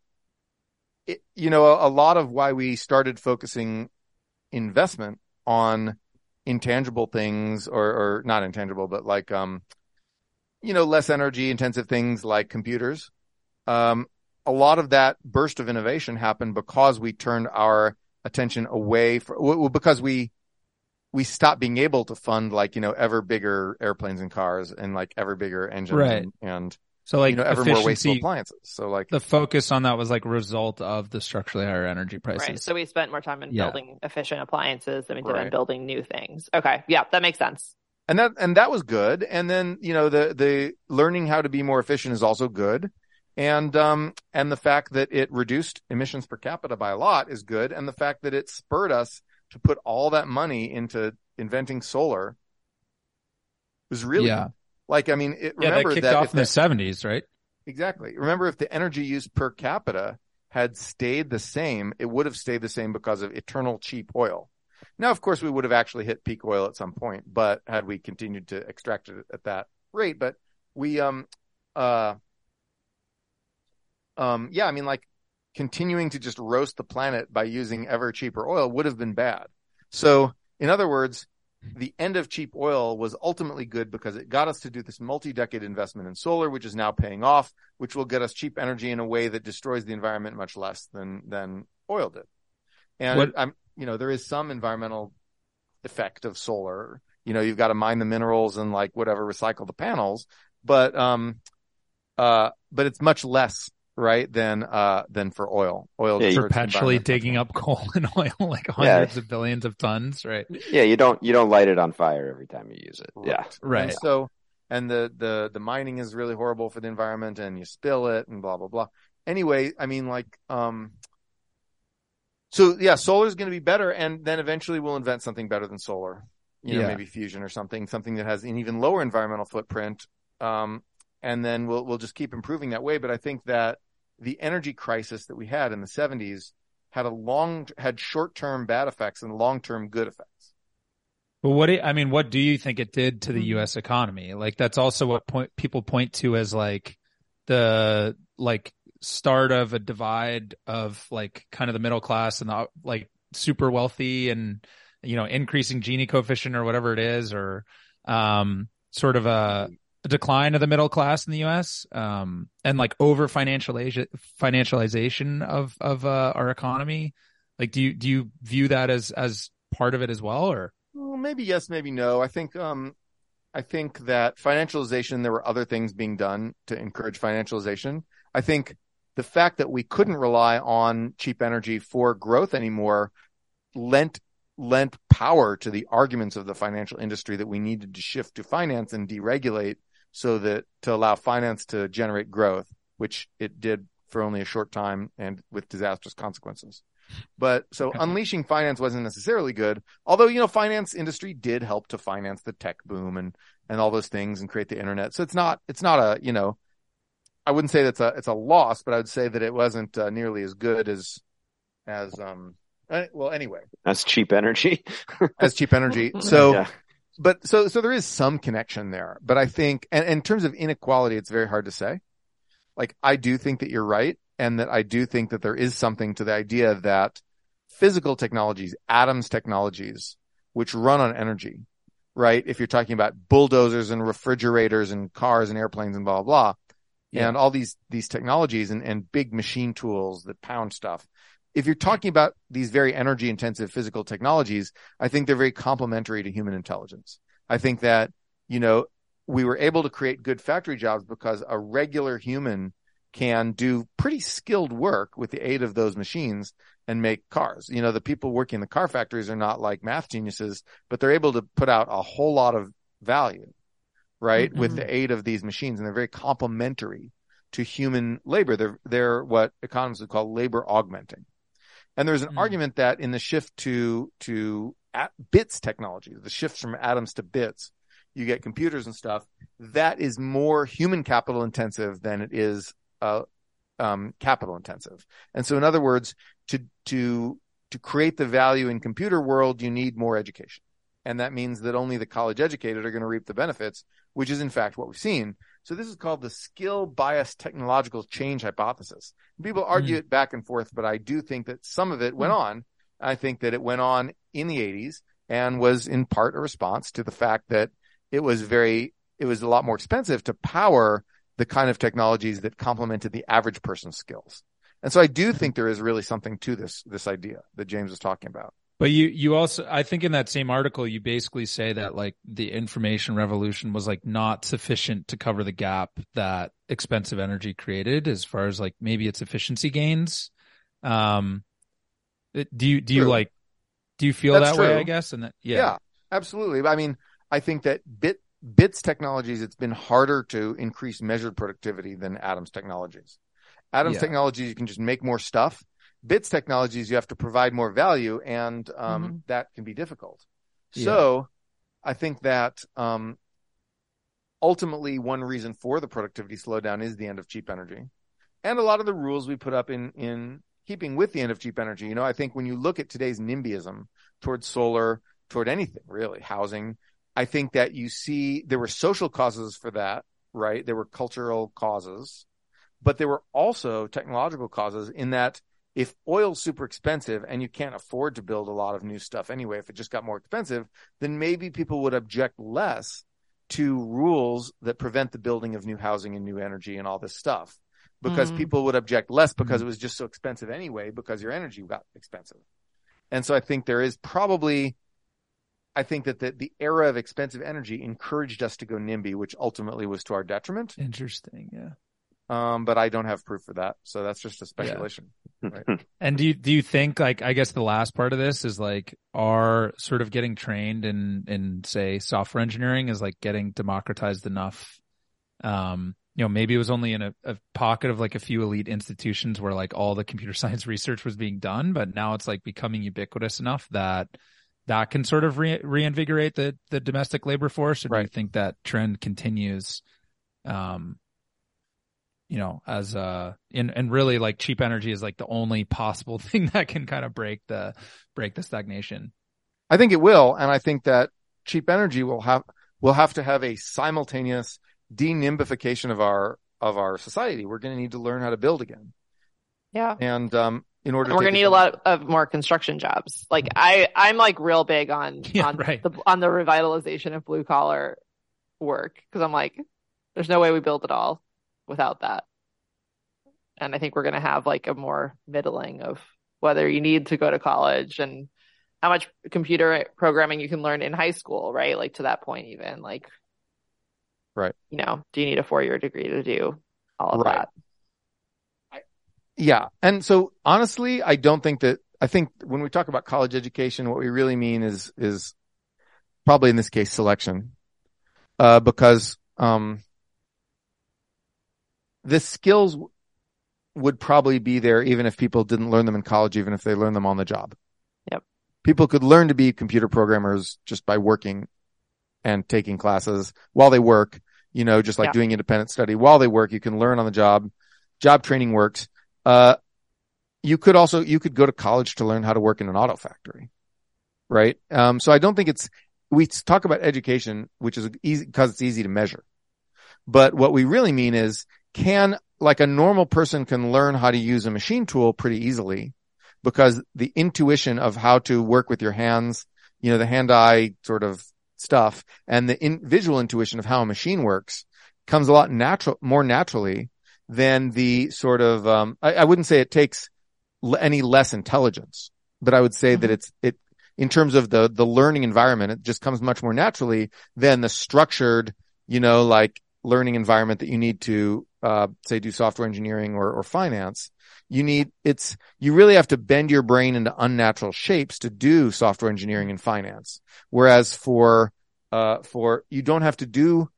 it, you know, a, a lot of why we started focusing investment on intangible things or, or not intangible, but like, um, you know, less energy intensive things like computers. Um, a lot of that burst of innovation happened because we turned our attention away from, well, because we, we stopped being able to fund like, you know, ever bigger airplanes and cars and like ever bigger engines Right. and, and So like you know, ever more wasteful efficiency, appliances. So like, the focus on that was like a result of the structurally higher energy prices. Right. So we spent more time in Yeah. building efficient appliances than we did on Right. building new things. Okay. Yeah, that makes sense. and that, and that was good. And then, you know, the, the learning how to be more efficient is also good. And, um, and the fact that it reduced emissions per capita by a lot is good. And the fact that it spurred us to put all that money into inventing solar was really yeah, like, I mean, it, yeah, that remember kicked that, off in the the- seventies, right? Exactly. Remember, if the energy use per capita had stayed the same, it would have stayed the same because of eternal cheap oil. Now, of course, we would have actually hit peak oil at some point, but had we continued to extract it at that rate, but we, um, uh, um, yeah, I mean, like continuing to just roast the planet by using ever cheaper oil would have been bad. So, in other words, the end of cheap oil was ultimately good because it got us to do this multi-decade investment in solar, which is now paying off, which will get us cheap energy in a way that destroys the environment much less than than oil did. And What- I'm, you know, there is some environmental effect of solar. You know, you've got to mine the minerals and like whatever, recycle the panels, but um, uh, but it's much less, right, than uh than for oil. Oil Yeah, you- hurts Perpetually environment much digging up coal and oil like hundreds of billions of tons, right? Yeah, you don't you don't light it on fire every time you use it. Yeah. Right. And so, and the, the, the mining is really horrible for the environment and you spill it and blah, blah, blah. Anyway, I mean, like, um, so yeah, solar is going to be better. And then eventually we'll invent something better than solar, you know, Yeah. maybe fusion or something, something that has an even lower environmental footprint. Um, and then we'll, we'll just keep improving that way. But I think that the energy crisis that we had in the seventies had a long, had short-term bad effects and long-term good effects. But what do, I mean, what do you think it did to the Mhm. U.S. economy? Like that's also what point people point to as like the like start of a divide of like kind of the middle class and the like super wealthy and you know increasing Gini coefficient or whatever it is or um sort of a, a decline of the middle class in the U.S. um and like over financialization financialization of of uh, our economy. Like, do you do you view that as as part of it as well, or Well, maybe yes, maybe no. I think, um, I think that financialization, there were other things being done to encourage financialization. I think the fact that we couldn't rely on cheap energy for growth anymore lent lent power to the arguments of the financial industry that we needed to shift to finance and deregulate so that to allow finance to generate growth, which it did for only a short time and with disastrous consequences. But so Okay. unleashing finance wasn't necessarily good. Although, you know, finance industry did help to finance the tech boom and, and all those things and create the internet. So it's not, it's not a, you know, I wouldn't say that's a, it's a loss, but I would say that it wasn't uh, nearly as good as, as, um, uh, well, anyway, That's cheap energy. as cheap energy. So, yeah. But so, so there is some connection there, but I think, and, and in terms of inequality, it's very hard to say. Like, I do think that you're right. And that I do think that there is something to the idea that physical technologies, atoms technologies, which run on energy, right? If you're talking about bulldozers and refrigerators and cars and airplanes and blah, blah, blah, Yeah. and all these, these technologies and, and big machine tools that pound stuff. If you're talking about these very energy intensive physical technologies, I think they're very complementary to human intelligence. I think that, you know, we were able to create good factory jobs because a regular human can do pretty skilled work with the aid of those machines and make cars. You know, the people working in the car factories are not like math geniuses, but they're able to put out a whole lot of value, right? With Mhm. the aid of these machines and they're very complementary to human labor. They're, they're what economists would call labor augmenting. And there's an Mm. argument that in the shift to, to at bits technology, the shift from atoms to bits, you get computers and stuff that is more human capital intensive than it is, uh, um, capital intensive. And so in other words, to, to, to create the value in computer world, you need more education. And that means that only the college educated are going to reap the benefits, which is in fact what we've seen. So this is called the skill bias technological change hypothesis. People hmm. argue it back and forth, but I do think that some of it went hmm. on. I think that it went on in the 80s and was in part a response to the fact that it was very, it was a lot more expensive to power the kind of technologies that complemented the average person's skills. And so I do hmm. think there is really something to this, this idea that James was talking about. But you, you also, I think in that same article, you basically say that like the information revolution was like not sufficient to cover the gap that expensive energy created as far as like maybe its efficiency gains. Um, do you, do you True. like, do you feel That's that way. I guess? And that, Yeah. yeah. absolutely. I mean, I think that bit, bits technologies, it's been harder to increase measured productivity than atoms technologies. Atoms Yeah. technologies, you can just make more stuff. Bits technologies, you have to provide more value and, um, that can be difficult. Yeah. So I think that, um, ultimately one reason for the productivity slowdown is the end of cheap energy and a lot of the rules we put up in, in keeping with the end of cheap energy. You know, I think when you look at today's NIMBYism towards solar, toward anything really, housing, I think that you see there were social causes for that, right? There were cultural causes, but there were also technological causes in that if oil's super expensive and you can't afford to build a lot of new stuff anyway, if it just got more expensive, then maybe people would object less to rules that prevent the building of new housing and new energy and all this stuff because Mhm. people would object less because it was just so expensive anyway because your energy got expensive. And so I think there is probably, I think that the, the era of expensive energy encouraged us to go NIMBY, which ultimately was to our detriment. Interesting. Yeah. Um, but I don't have proof for that. So that's just a speculation. And do you, do you think like, I guess the last part of this is like, are sort of getting trained in, in say software engineering is like getting democratized enough? Um, you know, maybe it was only in a, a pocket of like a few elite institutions where like all the computer science research was being done, but now it's like becoming ubiquitous enough that that can sort of re- reinvigorate the, the domestic labor force. Or do you think that trend continues? Um, you know, as uh, and and really like cheap energy is like the only possible thing that can kind of break the break the stagnation. I think it will. And I think that cheap energy will have, will have to have a simultaneous denimbification of our, of our society. We're going to need to learn how to build again. Yeah. And, um, in order And we're to gonna need a lot of more construction jobs. Like I, I'm like real big on Yeah, on right. the on the revitalization of blue collar work because I'm like, there's no way we build it all without that. And I think we're gonna have like a more middling of whether you need to go to college and how much computer programming you can learn in high school, right? Like to that point, even like, Right. You know, do you need a four year degree to do all of Right. that? Yeah. And so honestly, I don't think that I think when we talk about college education, what we really mean is, is probably in this case selection. Uh, because, um, the skills would probably be there even if people didn't learn them in college, even if they learned them on the job. Yep. People could learn to be computer programmers just by working and taking classes while they work, you know, just like Yeah. doing independent study while they work. You can learn on the job. Job training works. Uh, you could also, you could go to college to learn how to work in an auto factory. Right. Um, so I don't think it's, we talk about education, which is easy because it's easy to measure. But what we really mean is can, like a normal person can learn how to use a machine tool pretty easily because the intuition of how to work with your hands, you know, the hand eye sort of stuff and the in, visual intuition of how a machine works comes a lot natural, more naturally than the sort of, um, I, I wouldn't say it takes l- any less intelligence, but I would say that it's, it, in terms of the, the learning environment, it just comes much more naturally than the structured, you know, like learning environment that you need to, uh, say do software engineering or, or finance. You need, it's, you really have to bend your brain into unnatural shapes to do software engineering and finance. Whereas for, uh, for, you don't have to do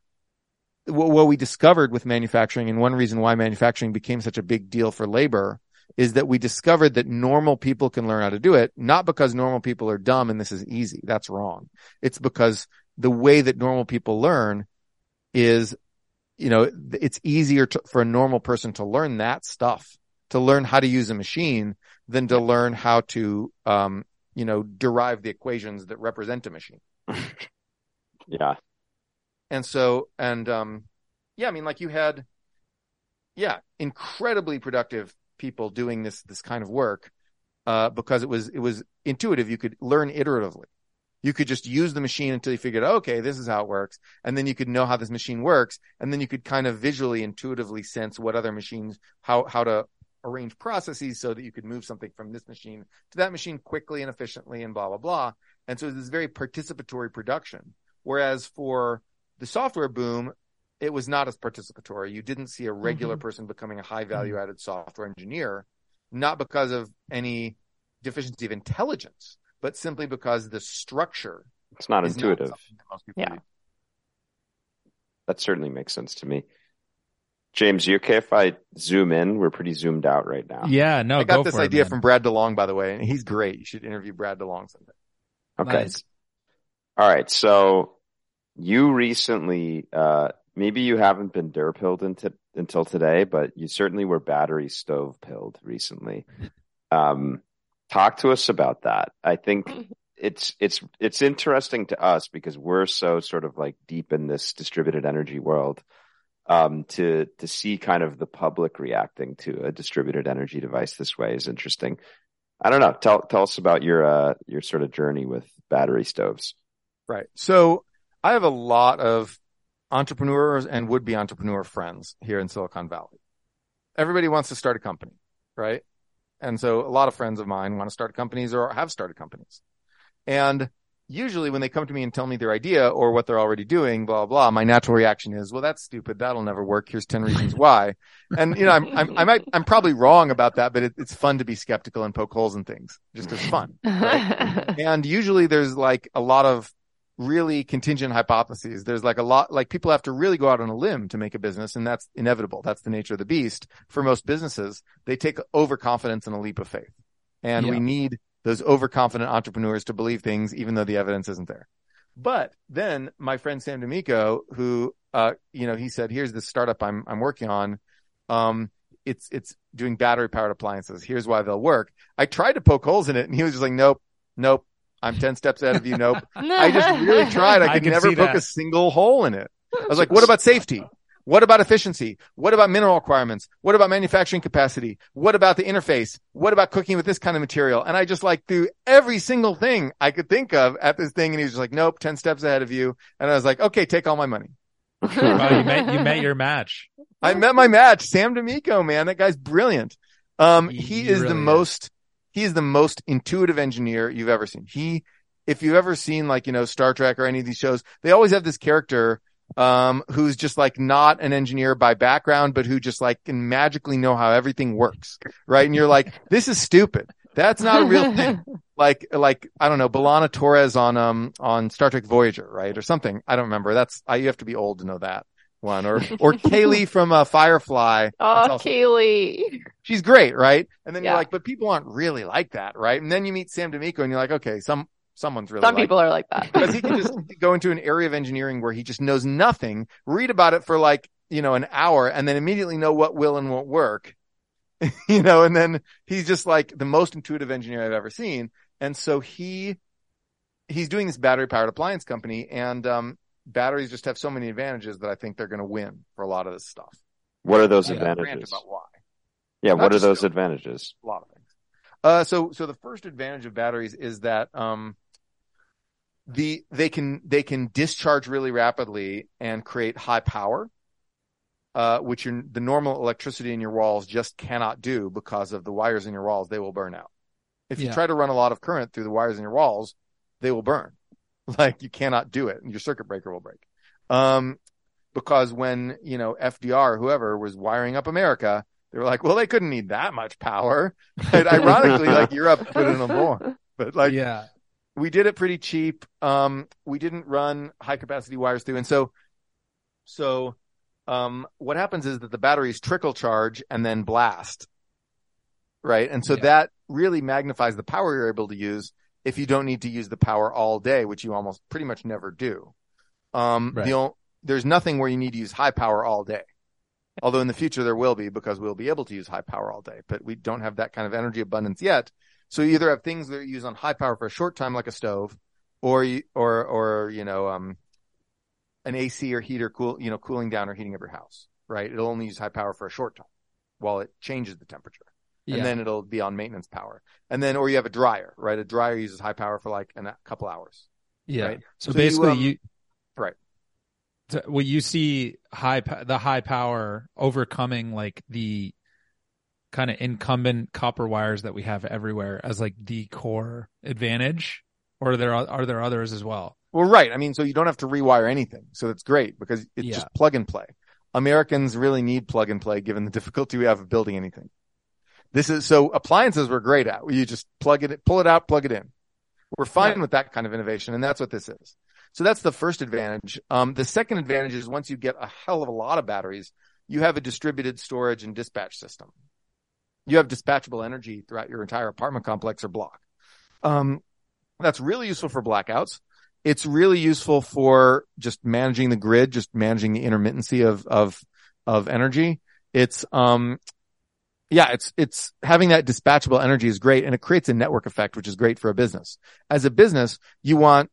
what, what we discovered with manufacturing and one reason why manufacturing became such a big deal for labor is that we discovered that normal people can learn how to do it, not because normal people are dumb and this is easy. That's wrong. It's because the way that normal people learn is, you know, it's easier to, for a normal person to learn that stuff, to learn how to use a machine than to learn how to, um, you know, derive the equations that represent a machine. Yeah. And so, and, um, yeah, I mean, like you had, yeah, incredibly productive people doing this, this kind of work, uh, because it was, it was intuitive. You could learn iteratively. You could just use the machine until you figured, okay, this is how it works. And then you could know how this machine works. And then you could kind of visually, intuitively sense what other machines, how, how to arrange processes so that you could move something from this machine to that machine quickly and efficiently and blah, blah, blah. And so this very participatory production. Whereas for the software boom, it was not as participatory. You didn't see a regular mm-hmm. person becoming a high mm-hmm. value added software engineer, not because of any deficiency of intelligence, but simply because the structure It's not is not intuitive. something that most people Yeah. do. That certainly makes sense to me. James, you okay if I zoom in? We're pretty zoomed out right now. Yeah, no, I got go this for it, idea man. from Brad DeLong, by the way, and he's great. You should interview Brad DeLong someday. Okay. Nice. All right. So you recently, uh, maybe you haven't been derpilled into, until today, but you certainly were battery stove pilled recently. Um, talk to us about that. I think it's, it's, it's interesting to us because we're so sort of like deep in this distributed energy world. Um, to, to see kind of the public reacting to a distributed energy device this way is interesting. I don't know. Tell, tell us about your, uh, your sort of journey with battery stoves. Right. So I have a lot of entrepreneurs and would be entrepreneur friends here in Silicon Valley. Everybody wants to start a company, right? And so a lot of friends of mine want to start companies or have started companies. And usually when they come to me and tell me their idea or what they're already doing, blah, blah, my natural reaction is, well, that's stupid. That'll never work. Here's 10 reasons why. And, you know, I'm, I'm, I might, I'm probably wrong about that, but it, it's fun to be skeptical and poke holes in things just as fun. Right? and usually there's like a lot of really contingent hypotheses. There's like a lot, like people have to really go out on a limb to make a business and that's inevitable. That's the nature of the beast. For most businesses, they take overconfidence and a leap of faith. And we need those overconfident entrepreneurs to believe things even though the evidence isn't there. But then my friend Sam D'Amico, who, uh, you know, he said, here's the startup I'm, I'm working on. Um, it's, it's doing battery powered appliances. Here's why they'll work. I tried to poke holes in it and he was just like, nope, nope. I'm 10 steps ahead of you. Nope. I just really tried. I I could can never see poke a single hole in it. I was like, what about safety? What about efficiency? What about mineral requirements? What about manufacturing capacity? What about the interface? What about cooking with this kind of material? And I just like threw every single thing I could think of at this thing. And he was just like, nope, 10 steps ahead of you. And I was like, okay, take all my money. Wow, you met you met your match. I met my match, Sam D'Amico, man. That guy's brilliant. Um, He- he he is really the is. most, he is the most intuitive engineer you've ever seen. He, if you've ever seen like, you know, Star Trek or any of these shows, they always have this character, um, who's just like not an engineer by background, but who just like can magically know how everything works. Right. And you're like, this is stupid. That's not a real thing. Like, like, I don't know, B'Elanna Torres on, um, on Star Trek Voyager, right? Or something. I don't remember. That's, I, you have to be old to know that one. Or, or Kaylee from, uh, Firefly. Oh, also- Kaylee. she's great, right? And then Yeah. you're like, but people aren't really like that, right? And then you meet Sam D'Amico and you're like, okay, some, someone's really Some like people are like that. because he can just go into an area of engineering where he just knows nothing, read about it for like, you know, an hour and then immediately know what will and won't work. you know, and then he's just like the most intuitive engineer I've ever seen. And so he, he's doing this battery powered appliance company and, um, batteries just have so many advantages that I think they're going to win for a lot of this stuff. What are those I advantages? about why. Yeah, Not what are those skill. advantages? a lot of things. Uh, so, so the first advantage of batteries is that, um, the, they can, they can discharge really rapidly and create high power, uh, which your, the normal electricity in your walls just cannot do because of the wires in your walls. They will burn out. If you Yeah. try to run a lot of current through the wires in your walls, they will burn. Like you cannot do it and your circuit breaker will break. Um, because when, you know, FDR, whoever was wiring up America, they were like, well, they couldn't need that much power. And ironically, like Europe put in more, but like yeah. we did it pretty cheap. Um, we didn't run high capacity wires through. And so, so, um, what happens is that the batteries trickle charge and then blast. Right. And so Yeah. that really magnifies the power you're able to use if you don't need to use the power all day, which you almost pretty much never do. Um, Right. the there's nothing where you need to use high power all day. Although in the future there will be because we'll be able to use high power all day, but we don't have that kind of energy abundance yet. So you either have things that you use on high power for a short time, like a stove, or you, or, or, you know, um, an AC or heater cool, you know, cooling down or heating up your house, right? It'll only use high power for a short time while it changes the temperature Yeah. and then it'll be on maintenance power. And then, or you have a dryer, right? A dryer uses high power for like a couple hours. Yeah. Right. So, So you, basically, um, you, right. So, well, you see high the high power overcoming like the kind of incumbent copper wires that we have everywhere as like the core advantage, or are there are there others as well? Well, right. I mean, so you don't have to rewire anything. So that's great because it's Yeah. just plug and play. Americans really need plug and play given the difficulty we have of building anything. This is so appliances we're great at. You just plug it, pull it out, plug it in. We're fine Yeah. with that kind of innovation. And that's what this is. So that's the first advantage. Um, the second advantage is once you get a hell of a lot of batteries, you have a distributed storage and dispatch system. You have dispatchable energy throughout your entire apartment complex or block. Um, that's really useful for blackouts. It's really useful for just managing the grid, just managing the intermittency of, of, of energy. It's, um, yeah, it's, it's having that dispatchable energy is great and it creates a network effect, which is great for a business. As a business, you want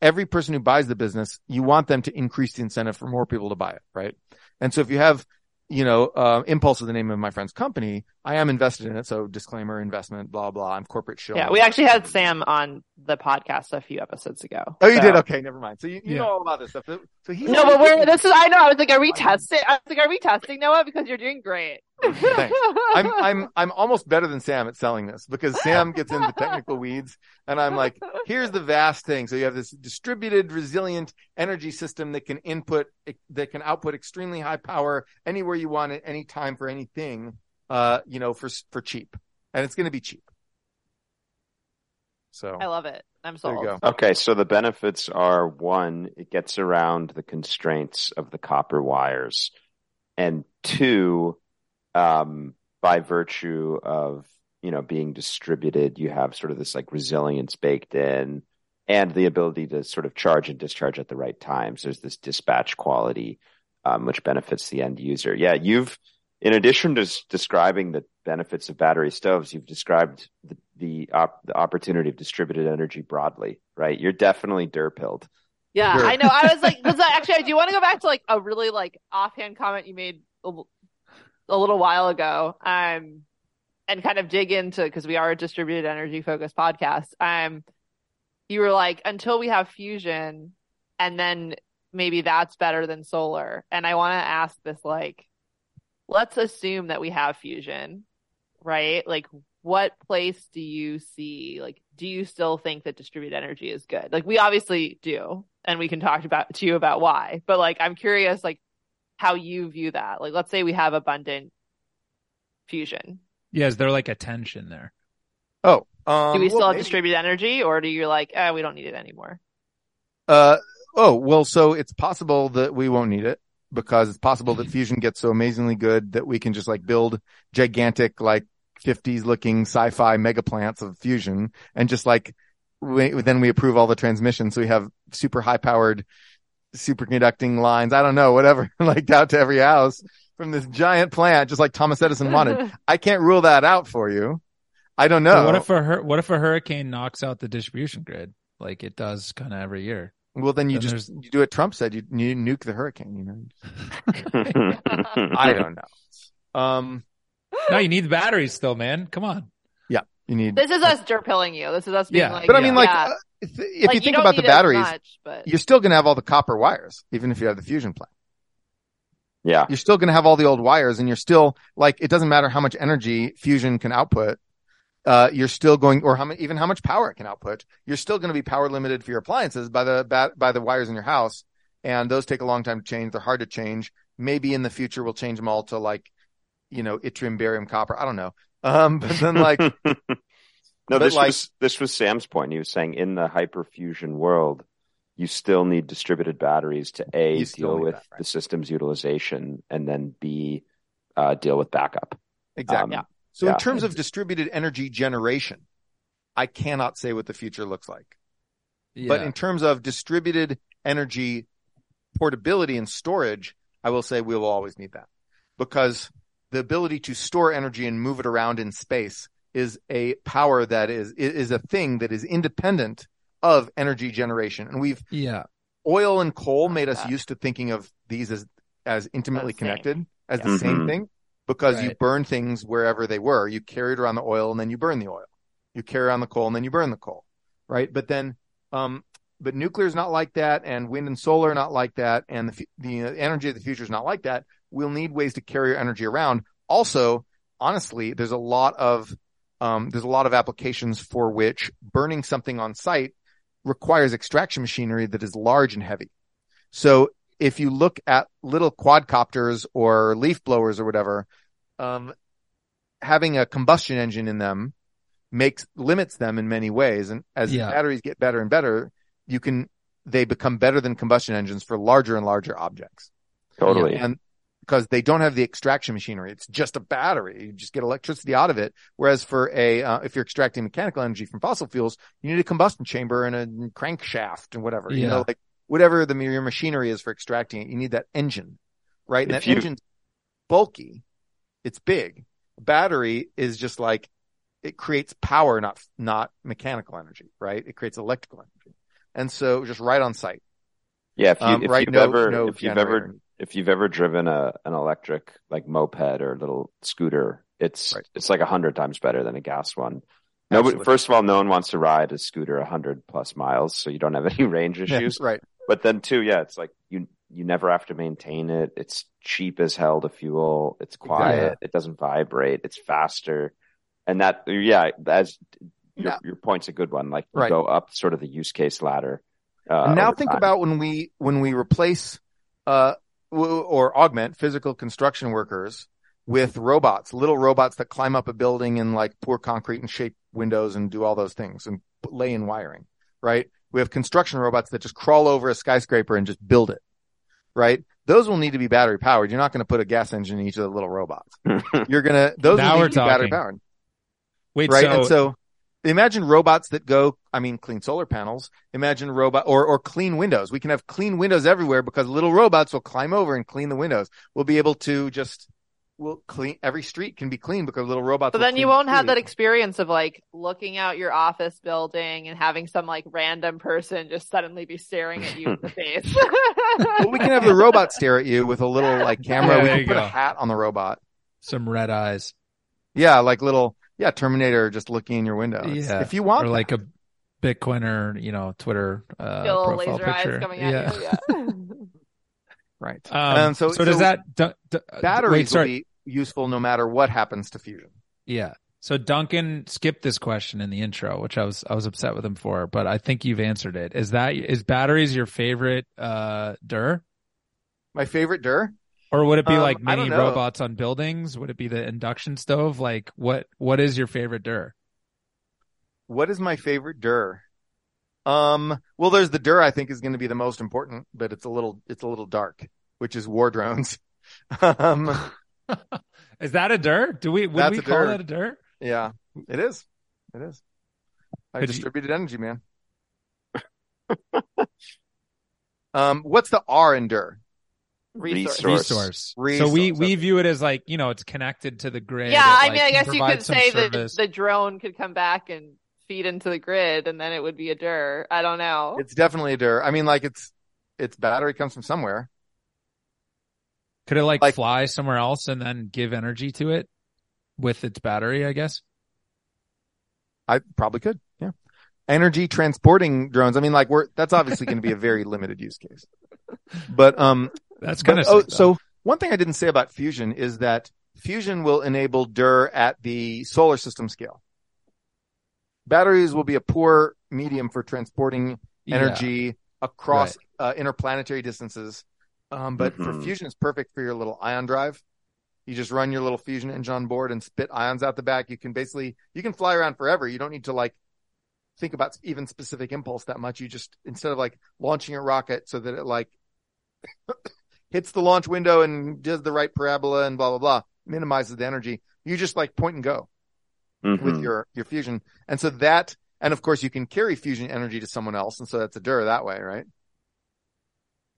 every person who buys the business, you want them to increase the incentive for more people to buy it, right? And so if you have, you know, uh, Impulse is the name of my friend's company. I am invested in it. So disclaimer, investment, blah, blah. I'm corporate shill. Yeah, we actually had Sam on the podcast a few episodes ago. Oh, you So- did? Okay, never mind. So you, you Yeah. know all about this stuff. So he's No, but we're this is I know. I was like, are we testing? I was like, are we testing Noah? Because you're doing great. Thanks. I'm I'm I'm almost better than Sam at selling this because Sam gets into the technical weeds and I'm like, here's the vast thing. So you have this distributed, resilient energy system that can input that can output extremely high power anywhere you want it, anytime for anything. Uh, you know, for for cheap, and it's going to be cheap. So I love it. I'm there sold. you go. Okay, so the benefits are one, it gets around the constraints of the copper wires, and two, um, by virtue of you know being distributed, you have sort of this like resilience baked in, and the ability to sort of charge and discharge at the right times. There's this dispatch quality, um, which benefits the end user. Yeah, you've in addition to s- describing the benefits of battery stoves, you've described the the, op- the opportunity of distributed energy broadly, right? You're definitely derpilled. Yeah, Sure. I know. I was like, because actually, I do want to go back to like a really like offhand comment you made a, a little while ago, um, and kind of dig into because we are a distributed energy focused podcast. Um, you were like, until we have fusion, and then maybe that's better than solar. And I want to ask this, like, let's assume that we have fusion, right? Like, what place do you see? Like, do you still think that distributed energy is good? Like, we obviously do, and we can talk about to you about why. But like, I'm curious, like, how you view that. Like, let's say we have abundant fusion. Yeah, is there like a tension there? Oh, um, Do we still well, have maybe. distributed energy, or do you like, eh, we don't need it anymore? Uh, oh, well, so it's possible that we won't need it because it's possible that fusion gets so amazingly good that we can just like build gigantic, like 50s looking sci-fi mega plants of fusion and just like, we, then we approve all the transmission. So we have super high powered superconducting lines. I don't know, whatever, like out to every house from this giant plant, just like Thomas Edison wanted. I can't rule that out for you. I don't know. But what if a what if a hurricane knocks out the distribution grid like it does kind of every year? Well, then you then just, you do what Trump said. You, you nuke the hurricane, you know? I don't know. Um, no, you need the batteries still, man. Come on. Yeah, you need, This is us derpilling you. This is us being Yeah. like, but I mean, like, yeah. uh, if, if Like, you think don't about the batteries, much, but you're still going to have all the copper wires, even if you have the fusion plant. yeah. You're still going to have all the old wires and you're still like, it doesn't matter how much energy fusion can output. Uh, you're still going, or how many, even how much power it can output. You're still going to be power limited for your appliances by the, by the wires in your house. And those take a long time to change. They're hard to change. Maybe in the future we'll change them all to like, you know, yttrium, barium, copper. I don't know. Um, but then like, no, this like- was this was Sam's point. He was saying in the hyperfusion world, you still need distributed batteries to a deal with that, right. the system's utilization, and then b uh, deal with backup. exactly. Um, So in terms of distributed energy generation, I cannot say what the future looks like. But in terms of distributed energy portability and storage, I will say we will always need that. Because the ability to store energy and move it around in space is a power that is, is a thing that is independent of energy generation. And we've yeah, oil and coal made us used to thinking of these as, as intimately the connected as the same Mhm. thing because you burn things wherever they were. You carried around the oil and then you burn the oil. You carry around the coal and then you burn the coal. Right. But then, um, but nuclear is not like that and wind and solar are not like that. And the, the uh, energy of the future is not like that. We'll need ways to carry our energy around. Also, honestly, there's a lot of, um, there's a lot of applications for which burning something on site requires extraction machinery that is large and heavy. So if you look at little quadcopters or leaf blowers or whatever, um, having a combustion engine in them makes limits them in many ways. And as Yeah. batteries get better and better, you can they become better than combustion engines for larger and larger objects. Totally. And because they don't have the extraction machinery, it's just a battery. You just get electricity out of it. Whereas for a, uh, if you're extracting mechanical energy from fossil fuels, you need a combustion chamber and a crankshaft and whatever, you Yeah. know, like whatever the your machinery is for extracting it, you need that engine, right? And If that you- engine's bulky. It's big. Battery is just like, it creates power, not, not mechanical energy, right? It creates electrical energy. And so just right on site. yeah. If you Um, if right. you've No, ever no if you've ever if you've ever driven a an electric like moped or little scooter, it's Right. it's like a hundred times better than a gas one. No, Absolutely. first of all, no one wants to ride a scooter a hundred plus miles, so you don't have any range Yeah, issues. right. But then too, yeah, it's like you you never have to maintain it. It's cheap as hell to fuel. It's quiet. Exactly. It doesn't vibrate. It's faster, and that yeah, as your Yeah. your point's a good one. Like Right. go up sort of the use case ladder. Uh, now think time. about when we when we replace uh w- or augment physical construction workers with robots, little robots that climb up a building and like pour concrete and shape windows and do all those things and lay in wiring, right? We have construction robots that just crawl over a skyscraper and just build it, right? Those will need to be battery powered. You're not going to put a gas engine in each of the little robots. You're going to, those Now will we're need to be battery powered Wait, right? so, and so imagine robots that go, I mean, clean solar panels. Imagine robot or, or clean windows. We can have clean windows everywhere because little robots will climb over and clean the windows. We'll be able to just, we'll clean, every street can be clean because little robots. But will then you won't have that experience of like looking out your office building and having some like random person just suddenly be staring at you in the face. Well, we can have the robot stare at you with a little like camera. Yeah, we can put go. a hat on the robot. some red eyes. Yeah. Like little, yeah, Terminator just looking in your window. Yeah. If you want or that. like a Bitcoin or you know Twitter uh, Little profile laser picture. eyes coming at yeah. you. Yeah. right. Um, And so, so- does so that d- d- Batteries wait, will be useful no matter what happens to fusion. Yeah. So Duncan skipped this question in the intro, which I was I was upset with him for, but I think you've answered it. Is that is batteries your favorite uh DER? My favorite DER. Or would it be Um, like I mini robots on buildings? Would it be the induction stove? Like what what is your favorite DER? What is my favorite DER? Um, well, there's the DER I think is going to be the most important, but it's a little, it's a little dark, which is war drones. um, Is that a DER? Do we would we call DER. that a DER? yeah, it is. It is. I Could you- distributed energy, man. um, what's the R in DER? Resource. Resource. Resource. So we Resource, we view it as like you know it's connected to the grid. Yeah, It, I mean, I guess you could some say that the drone could come back and feed into the grid, and then it would be a DER. I don't know. It's definitely a DER. I mean, like it's, its battery comes from somewhere. Could it like, like- fly somewhere else and then give energy to it with its battery? I guess. I probably could. Yeah. Energy transporting drones. I mean, like we're, that's obviously going to be a very limited use case. But, um, That's kind of oh, so one thing I didn't say about fusion is that fusion will enable DER at the solar system scale. Batteries will be a poor medium for transporting energy across uh, interplanetary distances. Um, but for Mhm. fusion, it's perfect for your little ion drive. You just run your little fusion engine on board and spit ions out the back. You can basically, you can fly around forever. You don't need to like think about even specific impulse that much. You just, instead of like launching a rocket so that it like hits the launch window and does the right parabola and blah, blah, blah, minimizes the energy. You just like point and go with Mhm. your, your fusion. And so that, and of course you can carry fusion energy to someone else. And so that's a DER that way, right?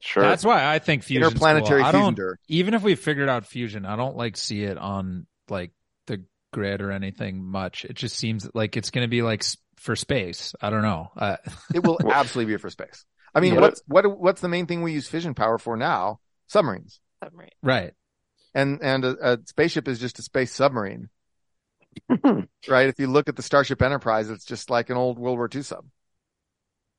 Sure. That's why I think fusion. Interplanetary cool. I fusion don't even if we figured out fusion, I don't like see it on like the grid or anything much. It just seems like it's going to be like for space. I don't know. Uh, It will absolutely be for space. I mean, Yeah. what's, what, what's the main thing we use fission power for now? Submarines. Submarine. right. And, and a, a spaceship is just a space submarine, right? If you look at the Starship Enterprise, it's just like an old World War II sub.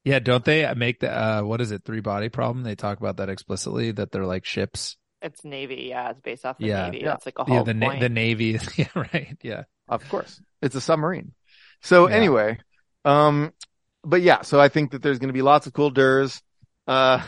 Yeah. Don't they make the uh what is it three body problem? They talk about that explicitly that they're like ships. It's Navy. Yeah, it's based off the Yeah. Navy. Yeah. That's like a Yeah. whole The na- the navy. yeah. Right. Yeah. Of course. It's a submarine. So Yeah. anyway, um, but yeah, so I think that there's going to be lots of cool DERs. Uh,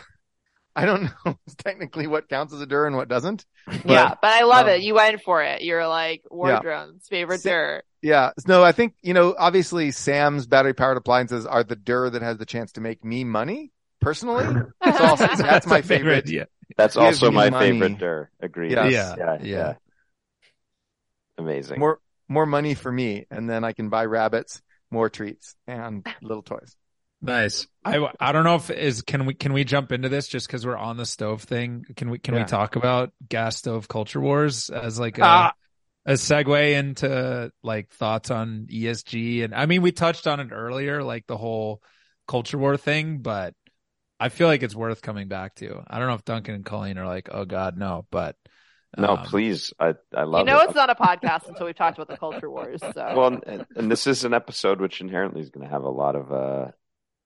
I don't know technically what counts as a DER and what doesn't. But, yeah, but I love um, it. You went for it. You're like war Yeah. drones, favorite Sa- DER. Yeah. No, I think, you know, obviously Sam's battery powered appliances are the DER that has the chance to make me money personally. It's also, that's my favorite. favorite. Yeah. That's Give also my money. favorite DER. Agreed. Yes. Yeah. Yeah. Yeah. Yeah. Amazing. More, more money for me. And then I can buy rabbits, more treats and little toys. Nice. I I don't know if is can we can we jump into this just because we're on the stove thing? Can we can Yeah. we talk about gas stove culture wars as like a Ah. a segue into like thoughts on ESG and I mean we touched on it earlier like the whole culture war thing, but I feel like it's worth coming back to. I don't know if Duncan and Colleen are like, oh God, no, but no, um, please. I, I love You know, it. it's not a podcast until we've talked about the culture wars. So well, and, and this is an episode which inherently is going to have a lot of uh,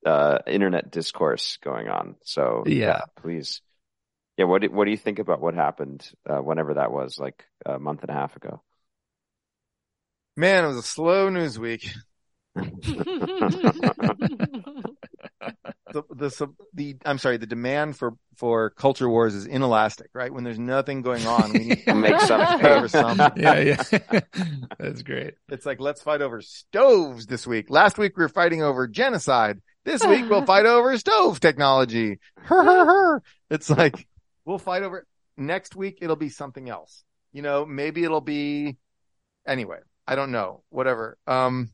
uh, internet discourse going on. So Yeah. please. Yeah, what do, what do you think about what happened uh, whenever that was, like a month and a half ago? Man, it was a slow news week. the, the sub- the I'm sorry, the demand for for culture wars is inelastic, right? When there's nothing going on, we need to Make something. pay for something. yeah, yeah. That's great. It's like let's fight over stoves this week. Last week we were fighting over genocide. This week we'll fight over stove technology. Her, her, her. It's like we'll fight over next week. It'll be something else. You know, maybe it'll be anyway. I don't know. Whatever. Um,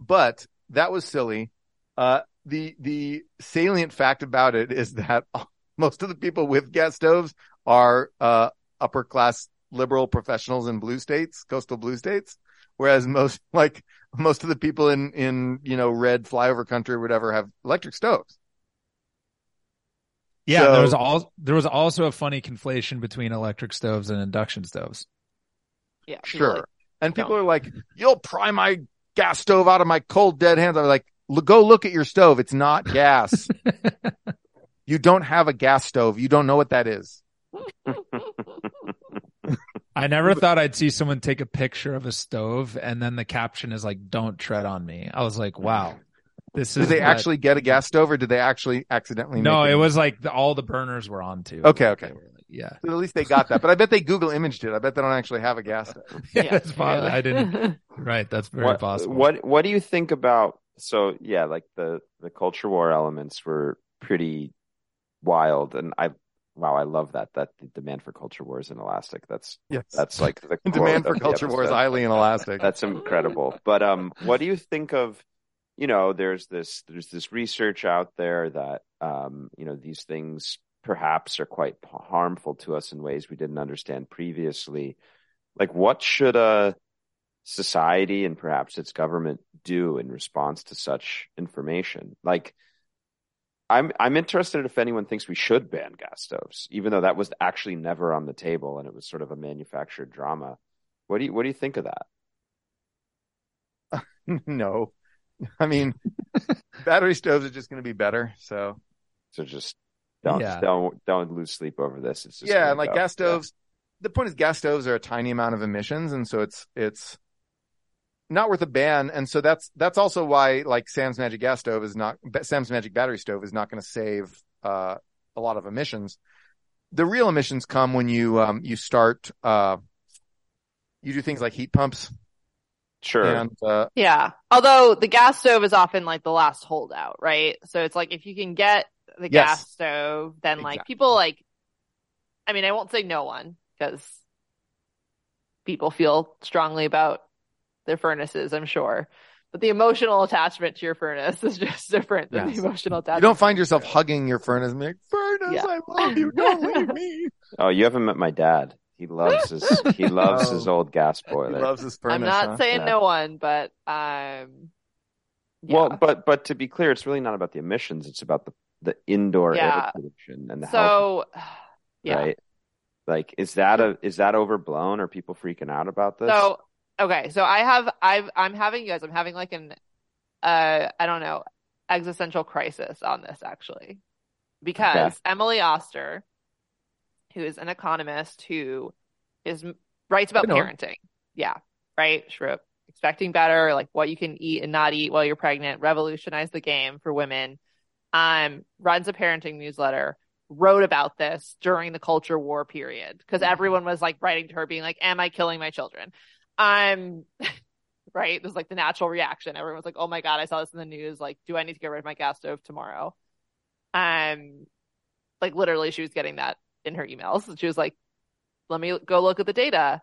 but that was silly. Uh, the the salient fact about it is that most of the people with gas stoves are uh upper class liberal professionals in blue states, coastal blue states, whereas most like most of the people in in you know red flyover country or whatever have electric stoves. Yeah, So- there was all there was also a funny conflation between electric stoves and induction stoves. yeah, Sure. like- and people are like, "You'll pry my gas stove out of my cold dead hands." I'm like, "Go look at your stove. It's not gas. you don't have a gas stove. You don't know what that is." I never thought I'd see someone take a picture of a stove and then the caption is like, "Don't tread on me." I was like, "Wow, this Did is." they what- actually get a gas stove, or did they actually accidentally? No, make it was like the, all the burners were on too. Okay, okay. Like- yeah. So at least they got that. But I bet they Google imaged it. I bet they don't actually have a gas stove. Yeah, that's possible. I didn't. Right, that's very what, possible. What What do you think about? So yeah, like the the culture war elements were pretty wild, and I wow, I love that that the demand for culture wars is inelastic. That's Yes. that's like the Demand for culture war is episode. highly inelastic. That's incredible. But um, what do you think of? You know, there's this there's this research out there that um, you know, these things perhaps are quite harmful to us in ways we didn't understand previously. Like, what should a society and perhaps its government do in response to such information? Like, I'm I'm interested if anyone thinks we should ban gas stoves, even though that was actually never on the table and it was sort of a manufactured drama. What do you what do you think of that? no. I mean, battery stoves are just going to be better. So So just don't Yeah. don't don't lose sleep over this. It's just yeah, and like go. gas stoves. The point is, gas stoves are a tiny amount of emissions, and so it's it's not worth a ban. And so that's that's also why like Sam's Magic Gas Stove is not Sam's Magic Battery Stove is not going to save uh, a lot of emissions. The real emissions come when you um, you start uh, you do things like heat pumps Sure. and uh, Yeah. Although the gas stove is often like the last holdout, right? So it's like if you can get the Yes. gas stove, then like Exactly. people like, I mean, I won't say no one because people feel strongly about their furnaces, I'm sure. But the emotional attachment to your furnace is just different than Yes. the emotional attachment. you don't find yourself your- hugging your furnace and be like, furnace, Yeah. I love you, don't leave me. Oh, you haven't met my dad. He loves his he loves his Oh. old gas He boiler. loves his furnace. I'm not huh? saying Yeah. no one, but um, Well, but but to be clear, it's really not about the emissions. It's about the the indoor Yeah. air pollution and the health, so yeah. right? Like, is that a is that overblown? Are people freaking out about this? So okay, so I have I've I'm having you guys I'm having like an uh I don't know existential crisis on this actually because Okay. Emily Oster, who is an economist who is writes about I know her. parenting, yeah, right, wrote expecting better, like what you can eat and not eat while you're pregnant, revolutionize the game for women. Um, runs a parenting newsletter wrote about this during the culture war period because everyone was like writing to her being like am i killing my children i'm right? This is like the natural reaction. Everyone was like oh my god i saw this in the news. Like do i need to get rid of my gas stove tomorrow? Um like literally she was getting that in her emails. She was like let me go look at the data.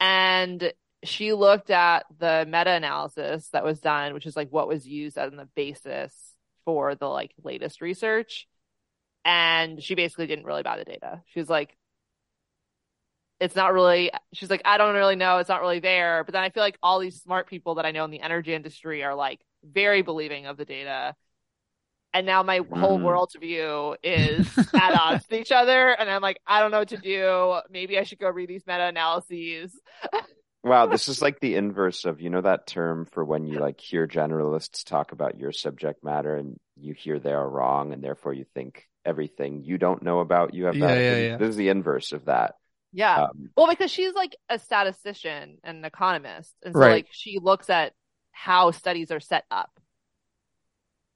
And she looked at the meta-analysis that was done which is like what was used as the basis for the like latest research. And she basically didn't really buy the data. She was like, it's not really, she's like, I don't really know. It's not really there. But then I feel like all these smart people that I know in the energy industry are like very believing of the data. And now my whole Mm. worldview is at odds with each other. And I'm like, I don't know what to do. Maybe I should go read these meta analyses. Wow, this is like the inverse of you know that term for when you like hear generalists talk about your subject matter and you hear they are wrong and therefore you think everything you don't know about you have Yeah, that. yeah, yeah. This is the inverse of that. Yeah. Um, Well, because she's like a statistician and an economist. And so Right. like she looks at how studies are set up.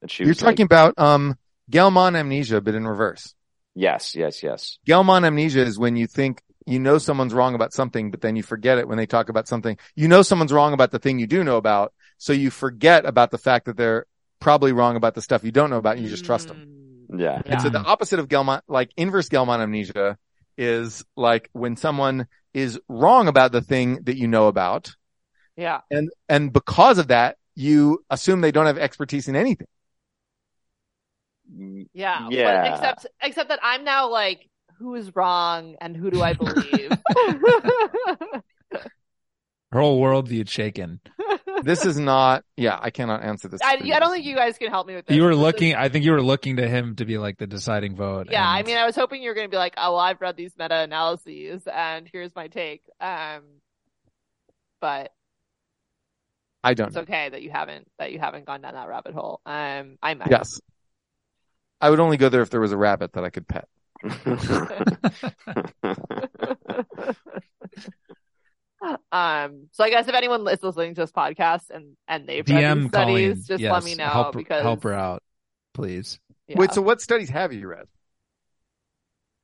and she You're was like, talking about um Gell-Mann amnesia, but in reverse. yes, yes, yes. Gell-Mann amnesia is when you think you know someone's wrong about something, but then you forget it when they talk about something. You know someone's wrong about the thing you do know about, so you forget about the fact that they're probably wrong about the stuff you don't know about, and you just trust them. Mm. Yeah. And so the opposite of Gell-Mann, like inverse Gell-Mann amnesia, is like when someone is wrong about the thing that you know about, Yeah. and and because of that, you assume they don't have expertise in anything. Yeah. Yeah. But except except that I'm now like, who is wrong and who do I believe? Her whole worldview shaken. This is not. Yeah, I cannot answer this. I, I don't think you guys can help me with this. You were This is- looking. I think you were looking to him to be like the deciding vote. yeah, I mean, I was hoping you were going to be like, oh, well, I've read these meta analyses and here's my take. Um, but I don't. it's Know. okay that you haven't that you haven't gone down that rabbit hole. Um, I might. Yes, I would only go there if there was a rabbit that I could pet. um, so I guess if anyone is listening to this podcast and and they've read DM these Colleen. just yes, let me know help, because help her out, please. yeah. Wait, so what studies have you read?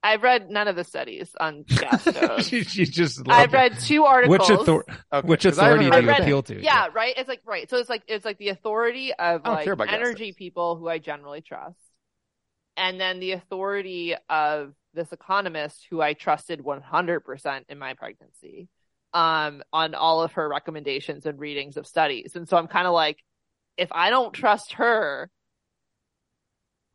I've read none of the studies on gas stoves. she, she just I've read two articles. which author- Okay, which 'cause authority read do you read- appeal to? Yeah, right. It's like right. So it's like it's like the authority of like care about gas energy people who I generally trust, and then the authority of this economist who I trusted 100% in my pregnancy, um, on all of her recommendations and readings of studies. And so I'm kind of like, if I don't trust her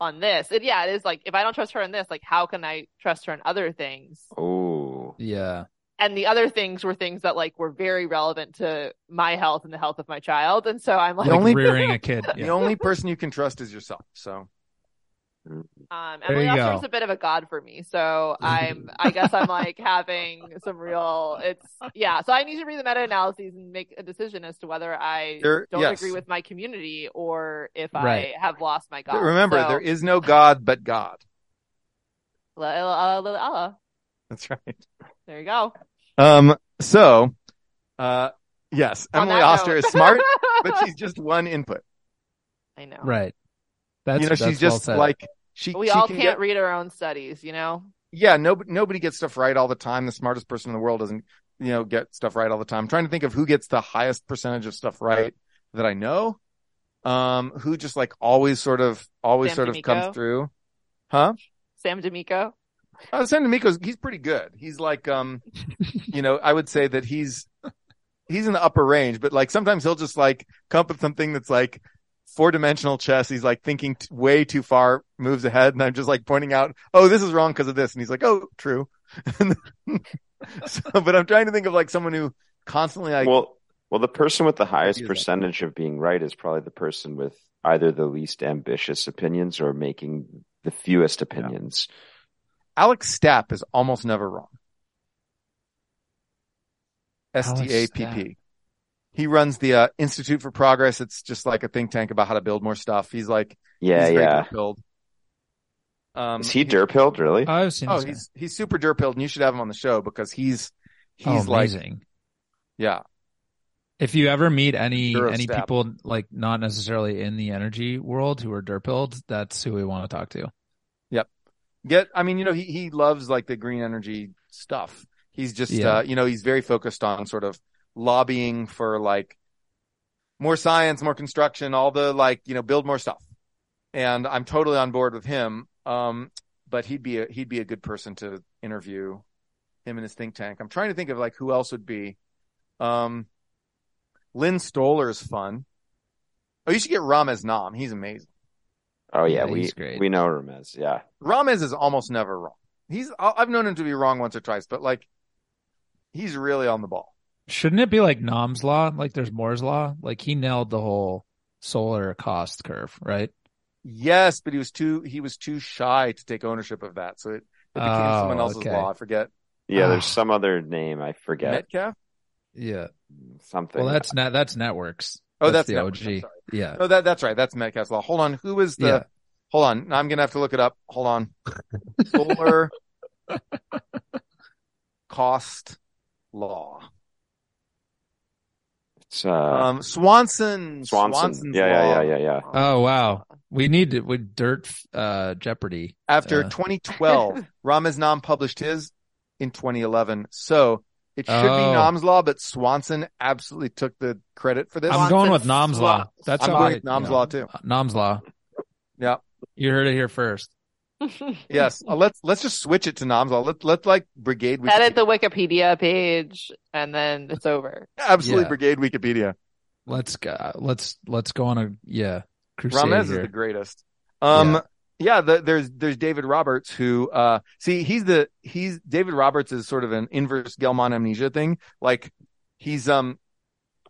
on this, and yeah, it is like if I don't trust her on this, like how can I trust her on other things? Oh, Yeah. and the other things were things that like were very relevant to my health and the health of my child and so i'm like The Like only- rearing a kid. The only person you can trust is yourself. So um emily you Oster is a bit of a god for me so i'm i guess i'm like having some real it's yeah so i need to read the meta-analyses and make a decision as to whether i There- don't yes. agree with my community or if Right. i have lost my god remember, So, there is no God but God. la- la- la- la- la. That's right. there you go Um. So, uh, yes, On Emily that Oster note. is smart, but she's just one input. i know Right. That's you know, that's she's well just said. like she. we she all can can't get- read our own studies you know yeah, nobody nobody gets stuff right all the time. The smartest person in the world doesn't, you know, get stuff right all the time. I'm trying to think of who gets the highest percentage of stuff right that I know. Um, who just like always sort of always Sam sort of comes through. Huh? sam d'amico Uh, Sam D'Amico's he's pretty good. He's like um, you know, I would say that he's he's in the upper range, but like sometimes he'll just like come up with something that's like four dimensional chess. He's like thinking t- way too far, moves ahead, and I'm just like pointing out, oh, this is wrong because of this, and he's like, oh, true. so, but I'm trying to think of like someone who constantly like well, well, the person with the highest percentage of being right is probably the person with either the least ambitious opinions or making the fewest opinions. Alec Stapp is almost never wrong. S Alex T A P P. He runs the uh, Institute for Progress. It's just like a think tank about how to build more stuff. He's like, Yeah, he's very yeah. derpilled. Um, Is he derpilled, really? I've seen. Oh, this guy. he's he's super derpilled, and you should have him on the show because he's he's oh, like, amazing. yeah, If you ever meet any Hero any step. people like not necessarily in the energy world who are derpilled, that's who we want to talk to. Yep. Get. I mean, you know, he he loves like the green energy stuff. He's just, Yeah. uh, you know, he's very focused on sort of lobbying for like more science, more construction, all the like, you know, build more stuff. And I'm totally on board with him. Um, but he'd be a, he'd be a good person to interview him in his think tank. I'm trying to think of like who else would be. Um, Lynn Stoller is fun. Oh, you should get Ramez Naam. He's amazing. Oh yeah, Yeah, we he's great. we know Ramez. Yeah, Ramez is almost never wrong. He's I've known him to be wrong once or twice, but like he's really on the ball. Shouldn't it be like Naam's law? Like there's Moore's law? Like he nailed the whole solar cost curve, right? Yes, but he was too he was too shy to take ownership of that, so it, it became Oh, someone else's okay. law. I forget yeah. Ah. There's some other name I forget. Metcalfe. Yeah. Something. Well, that's net. That's networks. Oh, that's, the Networks, OG. Yeah. Oh, that that's right. That's Metcalfe's law. Hold on, who is the? Yeah. Hold on, I'm gonna have to look it up. Hold on, solar cost law. It's, uh, Um, Swanson. Swanson. Swanson's Yeah, yeah, yeah, yeah, yeah. Oh wow. We need to with dirt uh Jeopardy. After Uh. 2012, Ramez Naam published his in 2011. So it should be Oh. Naam's law, but Swanson absolutely took the credit for this. I'm going with Naam's law. law. That's I'm how going I, with Naam's you know, law too. Naam's law. Yeah. You heard it here first. Yes. Uh, let's let's just switch it to Naam's. Let let like Brigade Wikipedia. Edit the Wikipedia page and then it's over. absolutely Yeah. Brigade Wikipedia. Let's go. Let's let's go on a yeah crusade Ramez is the greatest. Um, Yeah. yeah, the, there's there's David Roberts who uh see he's the he's David Roberts is sort of an inverse Gell-Mann amnesia thing. Like he's um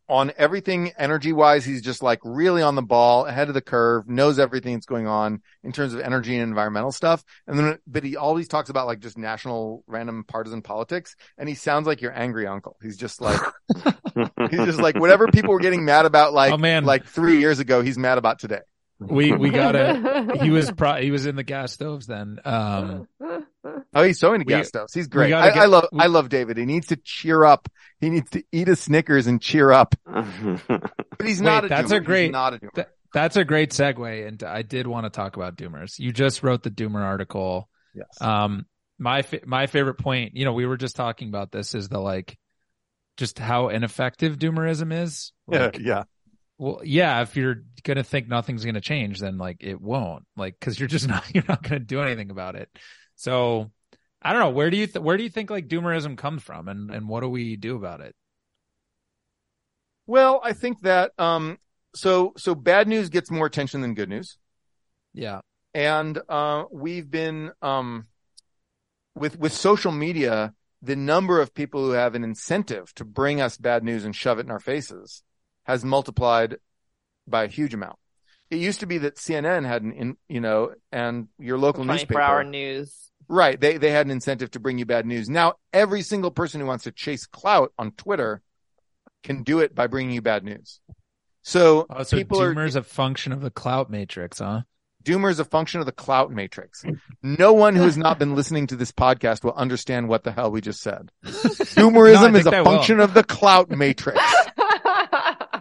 on everything energy wise, he's just like really on the ball, ahead of the curve, knows everything that's going on in terms of energy and environmental stuff. And then but he always talks about like just national random partisan politics and he sounds like your angry uncle. He's just like he's just like whatever people were getting mad about like Oh, man. like 3 years ago, he's mad about today. We we gotta. he was pro. He was in the gas stoves then. Um. Oh, he's so into We- gas stoves. He's great. I, get- I love, we- I love David. He needs to cheer up. He needs to eat a Snickers and cheer up. But he's Wait, not a that's doomer. a great- He's not a doomer. Th- That's a great segue, and I did want to talk about Doomers. You just wrote the Doomer article. yes. Um, my fa- my favorite point, you know, we were just talking about this is the like just how ineffective doomerism is. Like, yeah. Well, yeah, if you're gonna think nothing's gonna change, then like it won't, like, because you're just not you're not gonna do anything about it. So, I don't know. Where do you th- where do you think like doomerism comes from, and and what do we do about it? Well, I think that um, so so bad news gets more attention than good news, Yeah, and uh, we've been um, with with social media, the number of people who have an incentive to bring us bad news and shove it in our faces has multiplied by a huge amount. It used to be that CNN had an, in, you know, and your local 24 newspaper, hour news. right? They they had an incentive to bring you bad news. Now every single person who wants to chase clout on Twitter can do it by bringing you bad news. So, oh, so people are doomer's a function of the clout matrix, huh? Doomer is a function of the clout matrix. No one who has not been listening to this podcast will understand what the hell we just said. No, is a a I will. function of the clout matrix.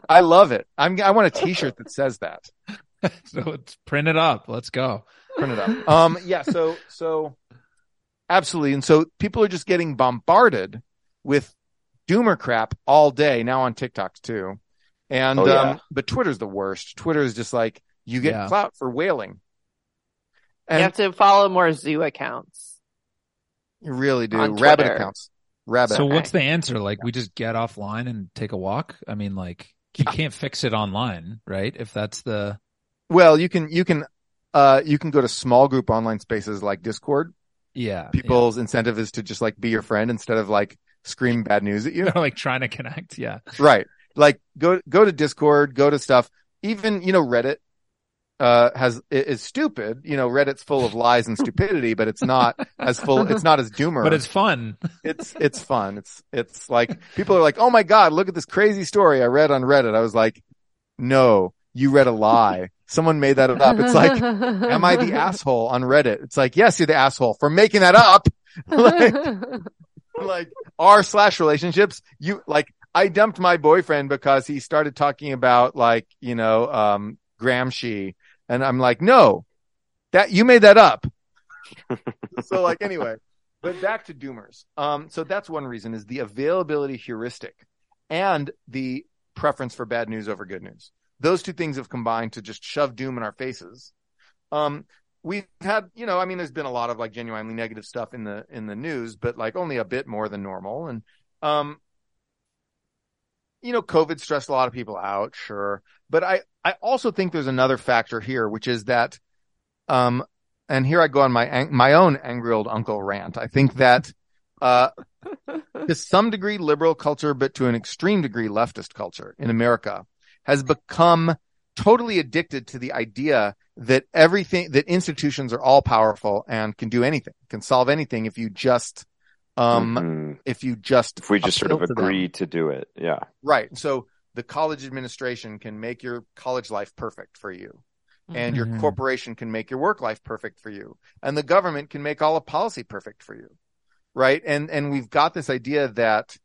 I love it. I'm, I want a t-shirt that says that. so let's print it up. Let's go. Print it up. Um, yeah. So, so absolutely. And so people are just getting bombarded with doomer crap all day now on TikToks too. And, Oh, yeah. um, but Twitter's the worst. Twitter is just like, you get Yeah. clout for wailing. you have to follow more zoo accounts. you really do. Rabbit accounts. Rabbit. So what's the answer? Like we just get offline and take a walk? I mean, like you can't fix it online, right? If that's the Well, you can you can uh you can go to small group online spaces like Discord. yeah, People's incentive is to just like be your friend instead of like scream bad news at you. yeah. like trying to connect. Yeah, right. Like go go to Discord, go to stuff. Even, you know, Reddit uh has is stupid. You know, Reddit's full of lies and stupidity, but it's not as full it's not as doomer. but it's fun. it's it's fun. It's it's like people are like, "Oh my god, look at this crazy story I read on Reddit." I was like, "No, you read a lie. Someone made that up." It's like am I the asshole on Reddit? It's like, yes, you're the asshole for making that up. like, like r slash relationships. You like, I dumped my boyfriend because he started talking about like, you know, um, Gramsci. And I'm like, no, that you made that up. so like, anyway, but back to doomers. Um, so that's one reason is the availability heuristic and the preference for bad news over good news. Those two things have combined to just shove doom in our faces. Um, we've had, you know, I mean, there's been a lot of like genuinely negative stuff in the, in the news, but like only a bit more than normal. And, um, you know, COVID stressed a lot of people out, sure. But I, I also think there's another factor here, which is that, um, and here I go on my, my own angry old uncle rant. I think that, uh, to some degree liberal culture, but to an extreme degree leftist culture in America has become totally addicted to the idea that everything, that institutions are all powerful and can do anything, can solve anything if you just, um, Mhm. if you just, if we just sort of appeal to them. agree to do it, yeah. Right. So the college administration can make your college life perfect for you. And your Mhm. corporation can make your work life perfect for you. And the government can make all of policy perfect for you. Right. And, and we've got this idea that,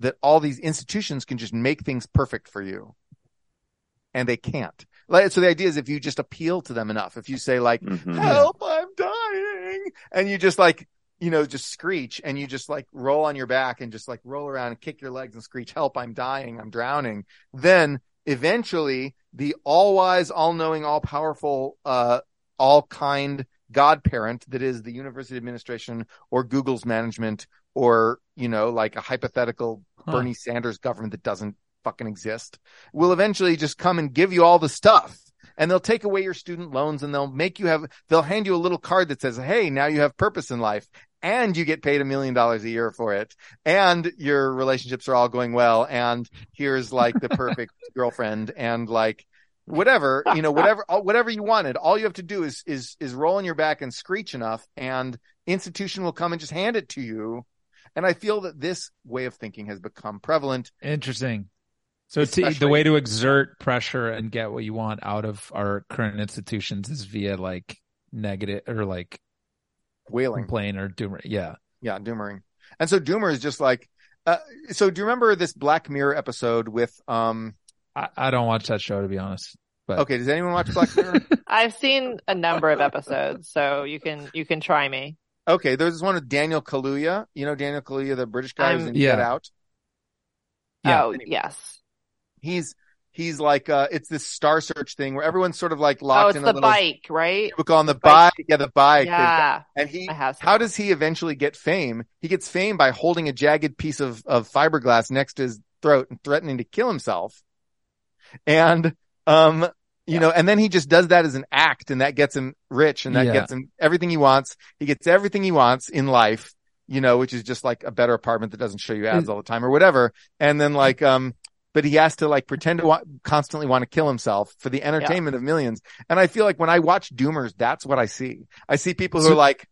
that all these institutions can just make things perfect for you. And they can't. So the idea is if you just appeal to them enough, if you say like, Mhm. help, I'm dying. And you just like, you know, just screech and you just like roll on your back and just like roll around and kick your legs and screech, help, I'm dying, I'm drowning. Then eventually the all wise, all knowing, all powerful, uh, all kind godparent that is the university administration or Google's management or, you know, like a hypothetical Huh. Bernie Sanders government that doesn't fucking exist will eventually just come and give you all the stuff and they'll take away your student loans and they'll make you have, they'll hand you a little card that says, Hey, now you have purpose in life and you get paid a million dollars a year for it and your relationships are all going well. And here's like the perfect girlfriend and like whatever, you know, whatever, whatever you wanted. All you have to do is, is, is roll on your back and screech enough and institution will come and just hand it to you. And I feel that this way of thinking has become prevalent. Interesting. So to, the way to exert pressure and get what you want out of our current institutions is via like negative or like Wailing. plane or doom. Yeah. Yeah, Doomering. And so Doomer is just like, uh, so do you remember this Black Mirror episode with, um, I, I don't watch that show to be honest. But okay, does anyone watch Black Mirror? I've seen a number of episodes, so you can you can try me. Okay, there's one with Daniel Kaluuya. You know Daniel Kaluuya, the British guy who's in Yeah. Get Out. Yeah. Oh, yes. He's he's like uh it's this Star Search thing where everyone's sort of like Oh, locked it's in the a little bike, right? cubicle on the bike. bike. Yeah, the bike. Yeah. And he I have seen how does he eventually get fame? He gets fame by holding a jagged piece of, of fiberglass next to his throat and threatening to kill himself. And, um, you Yeah. know, and then he just does that as an act and that gets him rich and that Yeah. gets him everything he wants. He gets everything he wants in life, you know, which is just like a better apartment that doesn't show you ads all the time or whatever. And then like, um, but he has to like pretend to wa- constantly want to kill himself for the entertainment of millions. And I feel like when I watch doomers, that's what I see. I see people who are like,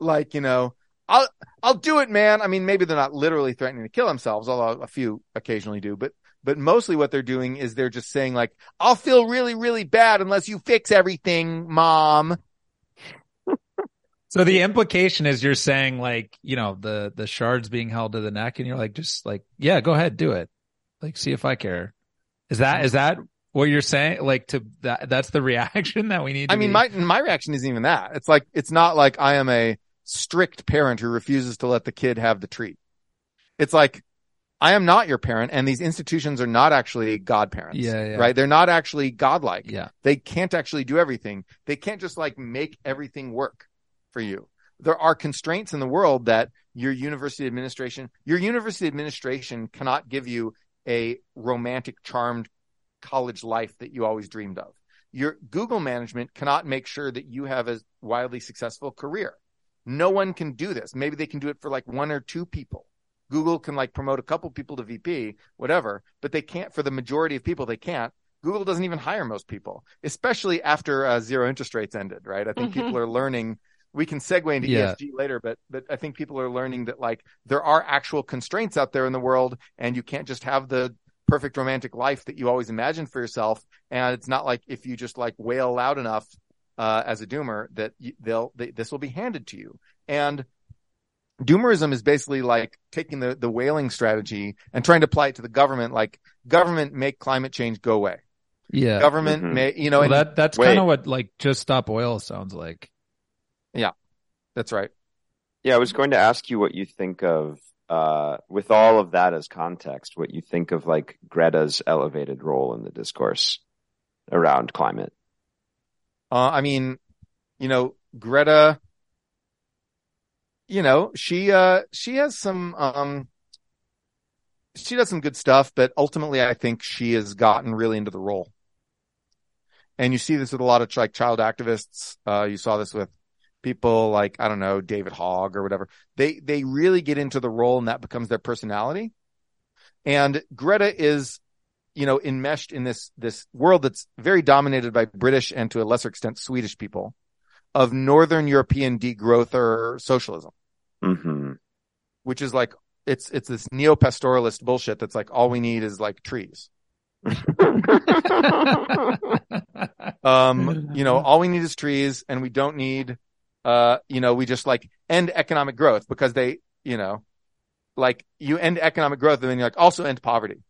like, you know, I'll, I'll do it, man. I mean, maybe they're not literally threatening to kill themselves, although a few occasionally do, but, but mostly what they're doing is they're just saying like, I'll feel really, really bad unless you fix everything, mom. So the implication is you're saying like, you know, the the shards being held to the neck and you're like just like, yeah, go ahead, do it. Like see if I care. Is that is that what you're saying? Like to that that's the reaction that we need to I mean, be- my, my reaction isn't even that. It's like, it's not like I am a strict parent who refuses to let the kid have the treat. It's like, I am not your parent and these institutions are not actually godparents. Yeah, yeah. Right? They're not actually godlike. Yeah. They can't actually do everything. They can't just like make everything work for you. There are constraints in the world that your university administration, your university administration cannot give you a romantic, charmed college life that you always dreamed of. Your Google management cannot make sure that you have a wildly successful career. No one can do this. Maybe they can do it for like one or two people. Google can like promote a couple people to VP, whatever, but they can't for the majority of people. They can't. Google doesn't even hire most people, especially after uh, zero interest rates ended, right? I think Mhm. people are learning. We can segue into Yeah. ESG later, but but I think people are learning that like there are actual constraints out there in the world, and you can't just have the perfect romantic life that you always imagined for yourself. And it's not like if you just like wail loud enough uh, as a doomer that you, they'll they, this will be handed to you. And doomerism is basically like taking the the wailing strategy and trying to apply it to the government. Like government make climate change go away. yeah. Government Mhm. may you know Well, and that that's kind of what like just stop oil sounds like. That's right. Yeah, I was going to ask you what you think of, uh, with all of that as context, what you think of like Greta's elevated role in the discourse around climate. Uh, I mean, you know, Greta, you know, she, uh, she has some, um, she does some good stuff, but ultimately I think she has gotten really into the role. And you see this with a lot of like child activists. Uh, you saw this with people like, I don't know, David Hogg or whatever. They, they really get into the role and that becomes their personality. And Greta is, you know, enmeshed in this, this world that's very dominated by British and to a lesser extent Swedish people of Northern European degrowther socialism, hmm which is like, it's, it's this neo-pastoralist bullshit that's like, all we need is like trees. Um, you know, all we need is trees and we don't need, uh, you know, we just like end economic growth because they, you know, like you end economic growth and then you're like also end poverty.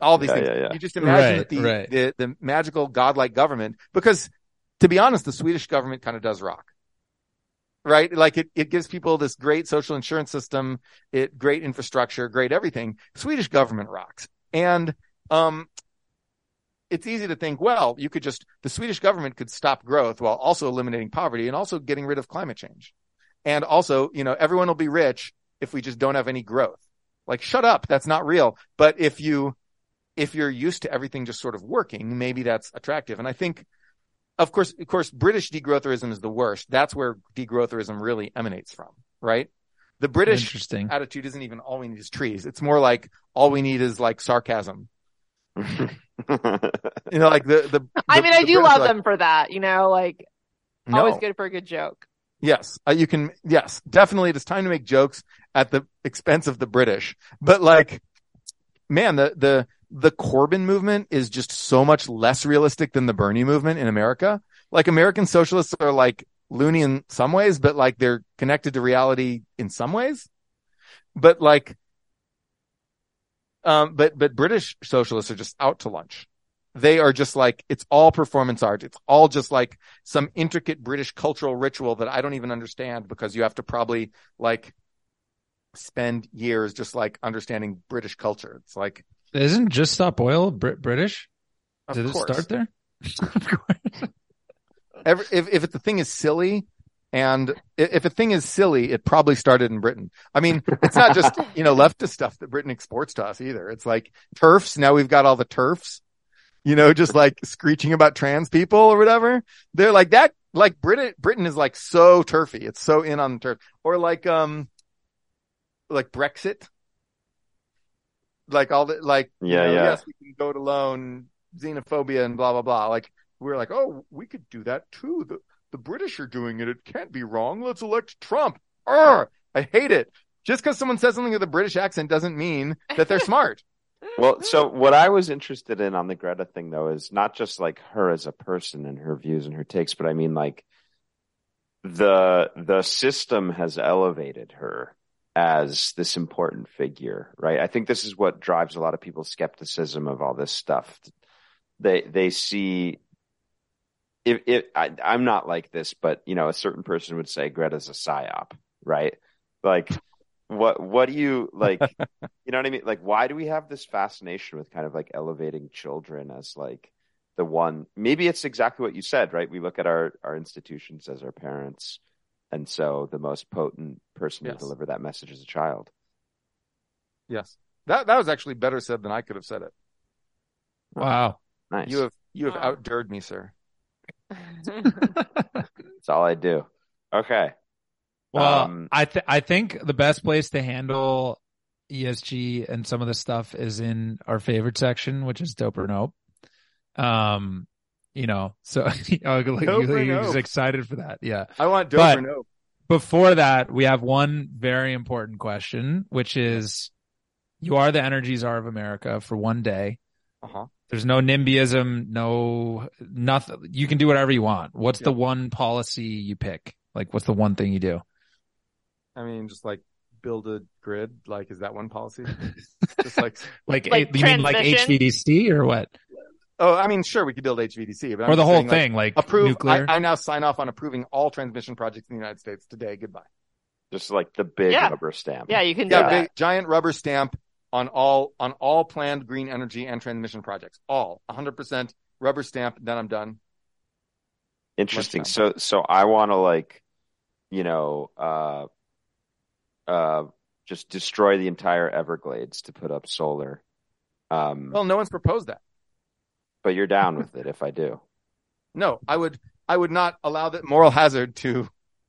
All these Yeah, things. yeah, yeah. You just imagine Right, that the, right. the, the magical godlike government, because to be honest, the Swedish government kind of does rock. Right? Like it, it gives people this great social insurance system, it, great infrastructure, great everything. Swedish government rocks. And, um, it's easy to think, well, you could just, the Swedish government could stop growth while also eliminating poverty and also getting rid of climate change. And also, you know, everyone will be rich if we just don't have any growth. Like, shut up. That's not real. But if you, if you're used to everything just sort of working, maybe that's attractive. And I think, of course, of course, British degrowtherism is the worst. That's where degrowtherism really emanates from, right? The British attitude isn't even all we need is trees. It's more like all we need is like sarcasm. You know, like the, the, I the- mean, I do love like, them for that, you know, like No. always good for a good joke. Yes, uh, you can. Yes, definitely. It is time to make jokes at the expense of the British. But like, man, the the the Corbyn movement is just so much less realistic than the Bernie movement in America. Like, American socialists are like loony in some ways, but like they're connected to reality in some ways. But like, um, but but British socialists are just out to lunch. they are just like, it's all performance art. It's all just like some intricate British cultural ritual that I don't even understand because you have to probably like spend years just like understanding British culture. It's like, Isn't just stop oil Brit- British? Did course. it start there? Every, if, if the thing is silly and if a thing is silly, it probably started in Britain. I mean, it's not just, you know, leftist stuff that Britain exports to us either. It's like TERFs. Now we've got all the TERFs, you know, just like screeching about trans people or whatever. They're like that, like Britain, Britain is like so TERFy. It's so in on the TERF or like, um, like Brexit. Like all the, like, you Yeah, know, yeah. yes, we can go it alone, xenophobia and blah, blah, blah. Like we're like, oh, we could do that too. The, the British are doing it. It can't be wrong. Let's elect Trump. Urgh, I hate it. Just because someone says something with a British accent doesn't mean that they're smart. Well, so what I was interested in on the Greta thing though is not just like her as a person and her views and her takes, but I mean like the the system has elevated her as this important figure, right? I think this is what drives a lot of people's skepticism of all this stuff. They they see if if I, I'm not like this, but you know, a certain person would say Greta's a psyop, right? Like what what do you like you know what I mean? Like, why do we have this fascination with kind of like elevating children as like the one? Maybe it's exactly what you said, right? We look at our our institutions as our parents, and so the most potent person Yes. to deliver that message is a child. Yes. That, that was actually better said than I could have said it. Wow. Nice. You have, you have Wow. outdured me, sir. That's all I do. Okay. Well, Um, I th- I think the best place to handle ESG and some of this stuff is in our favorite section, which is dope or nope. Um, you know, so like, you, you're nope. excited for that, yeah. I want dope But- or nope. Before that, we have one very important question, which is, you are the energy czar of America for one day. Uh-huh. There's no NIMBYism, no nothing. You can do whatever you want. What's the one policy you pick? Like, what's the one thing you do? I mean, just like build a grid. Like, is that one policy? just like, Like, Like you mean like? HVDC or what? oh, I mean, sure, we could build HVDC, but I'm or the whole saying, like, thing, like, approve. nuclear? I, I now sign off on approving all transmission projects in the United States today. Goodbye. just like the big Yeah. rubber stamp. yeah, you can do Yeah, that. big giant rubber stamp on all on all planned green energy and transmission projects. All 100% rubber stamp. Then I'm done. Interesting. So so I want to like, you know, uh, uh, just destroy the entire Everglades to put up solar. Um, Well, no one's proposed that. but you're down with it if I do. No, I would I would not allow that moral hazard to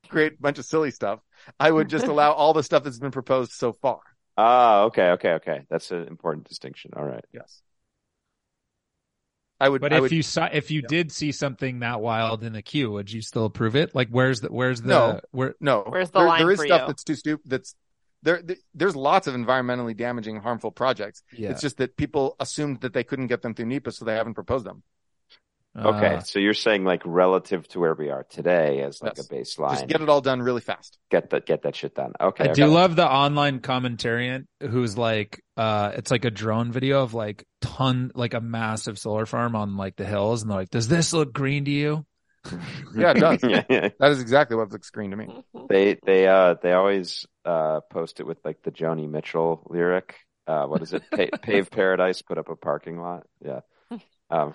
create a bunch of silly stuff. I would just allow all the stuff that's been proposed so far. Ah, okay, okay, okay. That's an important distinction. All right. Yes. I would. but I if would, you saw, if you Yeah. did see something that wild in the queue, would you still approve it? Like, where's the, where's the, No. where, no, Where's the there, line there is for stuff you? that's too stupid. That's there, th- There's lots of environmentally damaging, harmful projects. yeah. It's just that people assumed that they couldn't get them through NEPA, so they haven't proposed them. Okay, Uh, so you're saying like relative to where we are today as like Yes. a baseline. Just get it all done really fast. get that get that shit done. Okay. I okay. do love the online commentarian who's like, uh, it's like a drone video of like ton, like a massive solar farm on like the hills. And they're like, does this look green to you? Yeah, it does. yeah, yeah. That is exactly what looks green to me. They they uh they always uh post it with like the Joni Mitchell lyric. Uh what is it? Pa- Pave paradise, put up a parking lot. Yeah. Um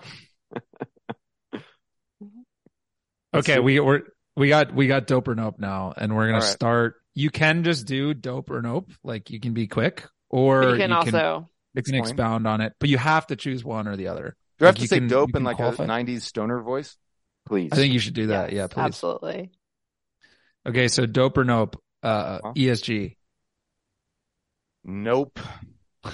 Okay. see. We, we're, we got, we got dope or nope now. And we're gonna right. start. You can just do dope or nope. Like you can be quick or you can also you can expound on it, but you have to choose one or the other. Do I have to you say can- dope in like qualify. a '90s stoner voice? please. I think you should do that. Yes, yeah, please. absolutely. Okay. So dope or nope, uh, Huh? ESG. Nope.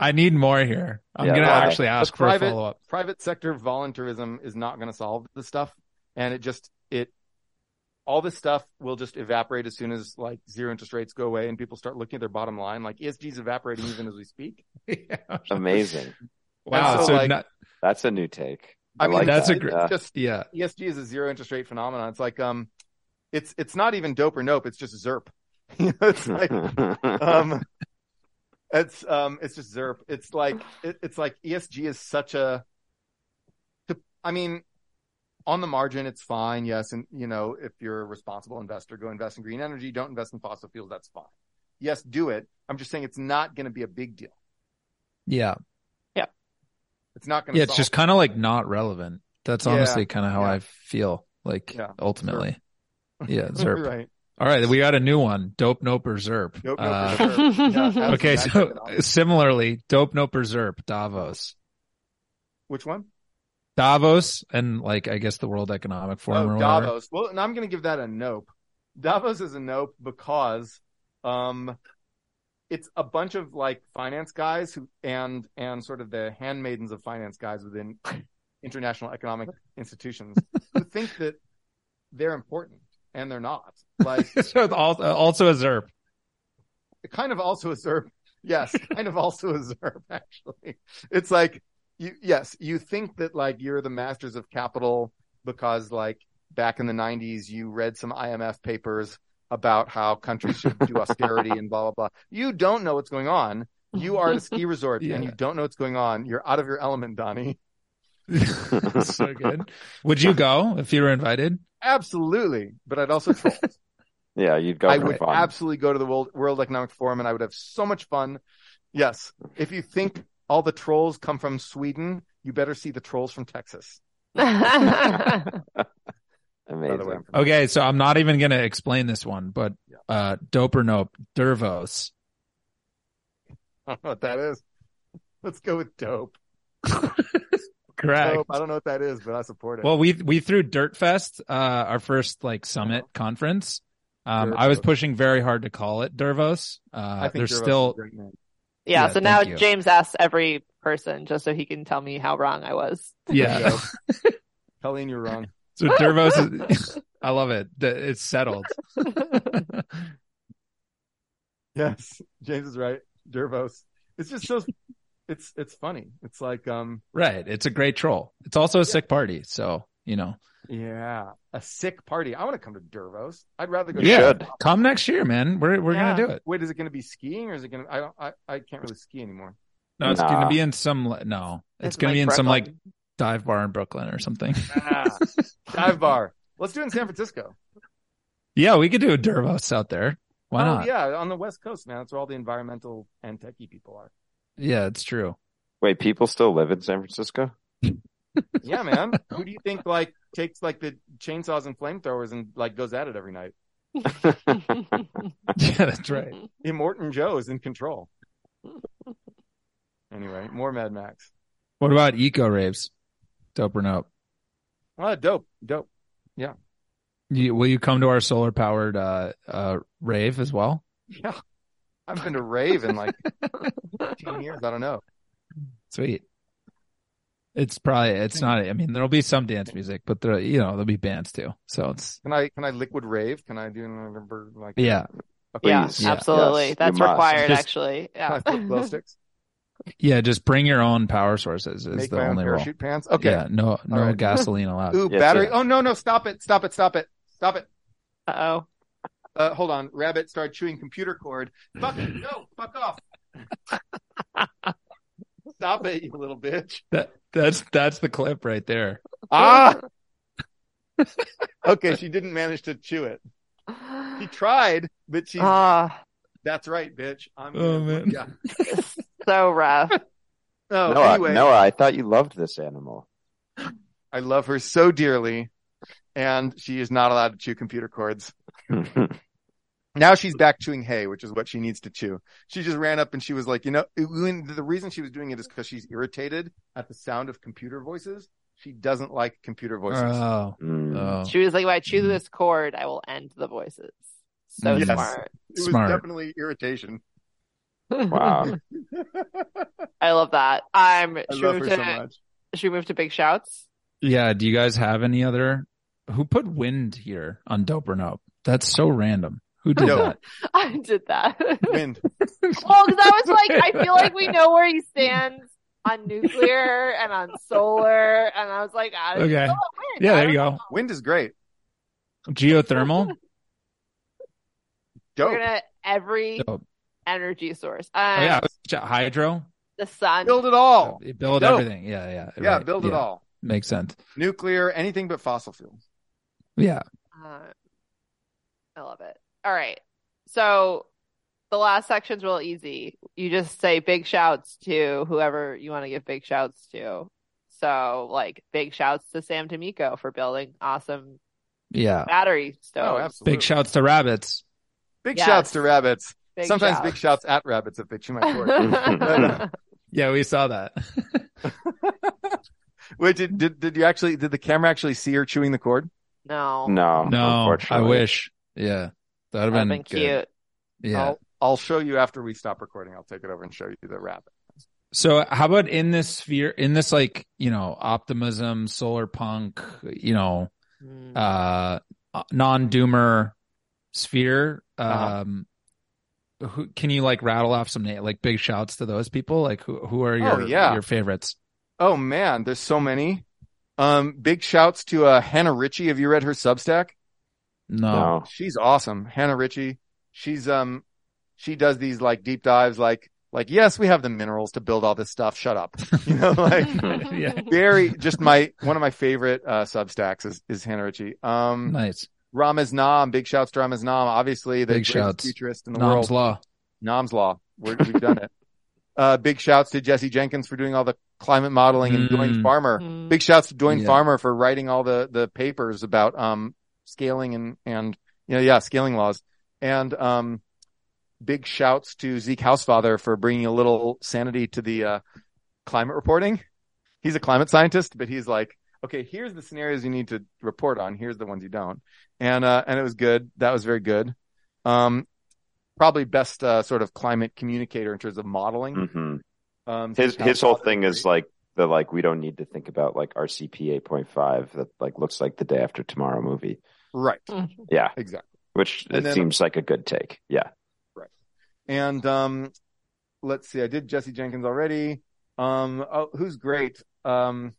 I need more here. I'm Yeah, gonna why? actually ask The for a private- follow up. Private sector voluntarism is not going to solve this stuff, and it just it all this stuff will just evaporate as soon as like zero interest rates go away and people start looking at their bottom line. Like ESG is evaporating even as we speak. Amazing. Wow. So, So, like- not- That's a new take. I, I, mean, like that's a great, gr- Yeah. just yeah. ESG is a zero interest rate phenomenon. It's like um, it's it's not even dope or nope. It's just ZERP. You know, it's like um, It's um, it's just ZERP. It's like it, it's like ESG is such a. I mean, on the margin, it's fine. Yes, and you know, if you're a responsible investor, go invest in green energy. Don't invest in fossil fuels. That's fine. Yes, do it. I'm just saying it's not going to be a big deal. Yeah. Yeah. It's not going to. Yeah. It's just kind of like not relevant. That's Yeah, honestly kind of how yeah. I feel like Yeah, ultimately. Yeah. ZERP. right. All right. We got a new one. Dope Nope or ZERP. Nope, nope, Uh, for sure. Yeah, okay. So similarly, Dope Nope or ZERP, Davos. which one? Davos and like, I guess the World Economic Forum Oh, whatever. Davos. Well, and I'm going to give that a nope. Davos is a nope because, um, it's a bunch of like finance guys who and and sort of the handmaidens of finance guys within international economic institutions who think that they're important and they're not. Like so also, a ZERP. kind of also a ZERP. Yes, kind of also a ZERP, actually. It's like, you, yes, you think that like you're the masters of capital because like back in the 90s, you read some IMF papers about how countries should do austerity and blah, blah, blah. You don't know what's going on. You are at a ski resort and you don't know what's going on. You're out of your element, Donny. so good. Would you go if you were invited? Absolutely. But I'd also troll. Yeah, you'd go I would fun. absolutely go to the World, World Economic Forum and I would have so much fun. Yes. If you think all the trolls come from Sweden, you better see the trolls from Texas. By way. Amazing. Okay, so I'm not even gonna explain this one, but uh dope or nope, Dervos. I don't know what that is. Let's go with dope. Correct. Dope. I don't know what that is, but I support it. Well, we we threw Dirt Fest, uh, our first like summit conference. Um, I was pushing very hard to call it Dervos. Uh, I think there's Dervos still yeah, Yeah, so now you. James asks every person just so he can tell me how wrong I was. yeah. Colleen, you're wrong. so Dervos is, I love it. It's settled. Yes, James is right. Dervos. It's just so. It's it's funny. It's like um Right. It's a great troll. It's also a sick party. So you know, yeah a sick party. I want to come to Dervos. I'd rather go. You yeah. should. Come next year, man. We're we're Yeah. gonna do it. Wait, is it going to be skiing or is it going to? I don't. I, I can't really ski anymore. No, it's Nah. gonna be in some. No, it's, gonna be in some like dive bar in Brooklyn or something. Ah, dive bar. Let's do it in San Francisco. yeah, we could do a Dervos out there. Why oh not? yeah, on the West Coast, man. That's where all the environmental and techie people are. Yeah, it's true. Wait, people still live in San Francisco? Yeah, man. Who do you think like takes like the chainsaws and flamethrowers and like goes at it every night? Yeah, that's right. Immortan Joe is in control. Anyway, more Mad Max. What about eco raves? Dope or nope? Ah, dope, dope. You, will you come to our solar powered uh, uh, rave as well? Yeah, I've been to rave in like 15 years. I don't know. Sweet. It's probably it's not. I mean, there'll be some dance music, but there you know there'll be bands too. So it's Can I can I liquid rave? Can I do another like yeah yeah, Yeah. absolutely. Yes, That's required, Just- actually. Yeah. glow sticks? yeah. Just bring your own power sources is Make the my own only rule. parachute pants? Okay. Yeah, no no right. gasoline allowed. Ooh, Yes, battery. yes. Oh no, no, stop it, stop it, stop it, stop it. Uh oh. Uh, hold on. Rabbit started chewing computer cord. Fuck it. No, fuck off. Stop it, you little bitch. That that's that's the clip right there. Ah. okay, she didn't manage to chew it. She tried, but she. Ah, that's right, bitch. I'm. Oh, man. Yeah. so rough. Oh, Noah, anyway, Noah, I thought you loved this animal. I love her so dearly, and she is not allowed to chew computer cords. Now she's back chewing hay, which is what she needs to chew. She just ran up and she was like, you know, the reason she was doing it is because she's irritated at the sound of computer voices. She doesn't like computer voices. Oh, Mm. oh. She was like, if I chew Mhm. this cord, I will end the voices. So Yes. smart. it was definitely irritation. Wow. I love that. Um, I should, love her move so much. should we move to big shouts? Yeah. Do you guys have any other? Who put wind here on dope or nope? That's so random. Who did No. that? I did that. Wind. Well, because I was like, I feel like we know where he stands on nuclear and on solar, and I was like, this is Okay. so. Yeah, I there don't you know. go. Wind is great. Geothermal. Dope. We're gonna every Dope. energy source. Oh, Um, yeah, hydro. the sun. Build it all. Build Dope. everything. Yeah, yeah, Yeah, right. build it all. Makes sense. Nuclear, anything but fossil fuels. Yeah. Uh, I love it. All right. So the last section's real easy. You just say big shouts to whoever you want to give big shouts to. So like big shouts to Sam D'Amico for building awesome Yeah. battery oh, stoves. Oh, absolutely. Big shouts to rabbits. Big Yes. shouts to rabbits. Big Sometimes shouts. big shouts at rabbits if they chew my cord. Yeah, we saw that. Wait, did, did did you actually did the camera actually see her chewing the cord? no. No, no, I wish. Yeah. That'd have That'd been, been cute. Yeah. I'll I'll show you after we stop recording. I'll take it over and show you the rabbit. So how about in this sphere, in this like, you know, optimism, solar punk, you know, Mm. uh, non-doomer sphere, Uh-huh. um, who, can you like rattle off some like big shouts to those people? Like who, who are your, Oh, yeah. your favorites? Oh man, there's so many. Um, big shouts to uh, Hannah Ritchie. Have you read her Substack? No. No. She's awesome. Hannah Ritchie. She's um she does these like deep dives like like yes, we have the minerals to build all this stuff. Shut up. You know, like Yeah. very just my one of my favorite uh Substacks is, is Hannah Ritchie. Um Nice. Ramez Naam, big shouts to Ramez Naam, obviously the Big shouts. futurist in the Naam's world. Law. Naam's Law. We're, we've done it. Uh big shouts to Jesse Jenkins for doing all the climate modeling and Doyne Mm. Farmer. Mm. Big shouts to Doyne Yeah. Farmer for writing all the the papers about um scaling and and you know yeah scaling laws and um big shouts to Zeke Hausfather for bringing a little sanity to the uh climate reporting. He's a climate scientist, but he's like, okay, here's the scenarios you need to report on. Here's the ones you don't. And uh and it was good. That was very good. Um probably best uh, sort of climate communicator in terms of modeling. hmm Um His Zeke his whole thing is like the like we don't need to think about like RCP 8.5 that like looks like the day after tomorrow movie. Right. Yeah, Exactly. which And it then- seems like a good take. Yeah. Right. And um, let's see, I did Jesse Jenkins already. Um, oh, who's great? Um,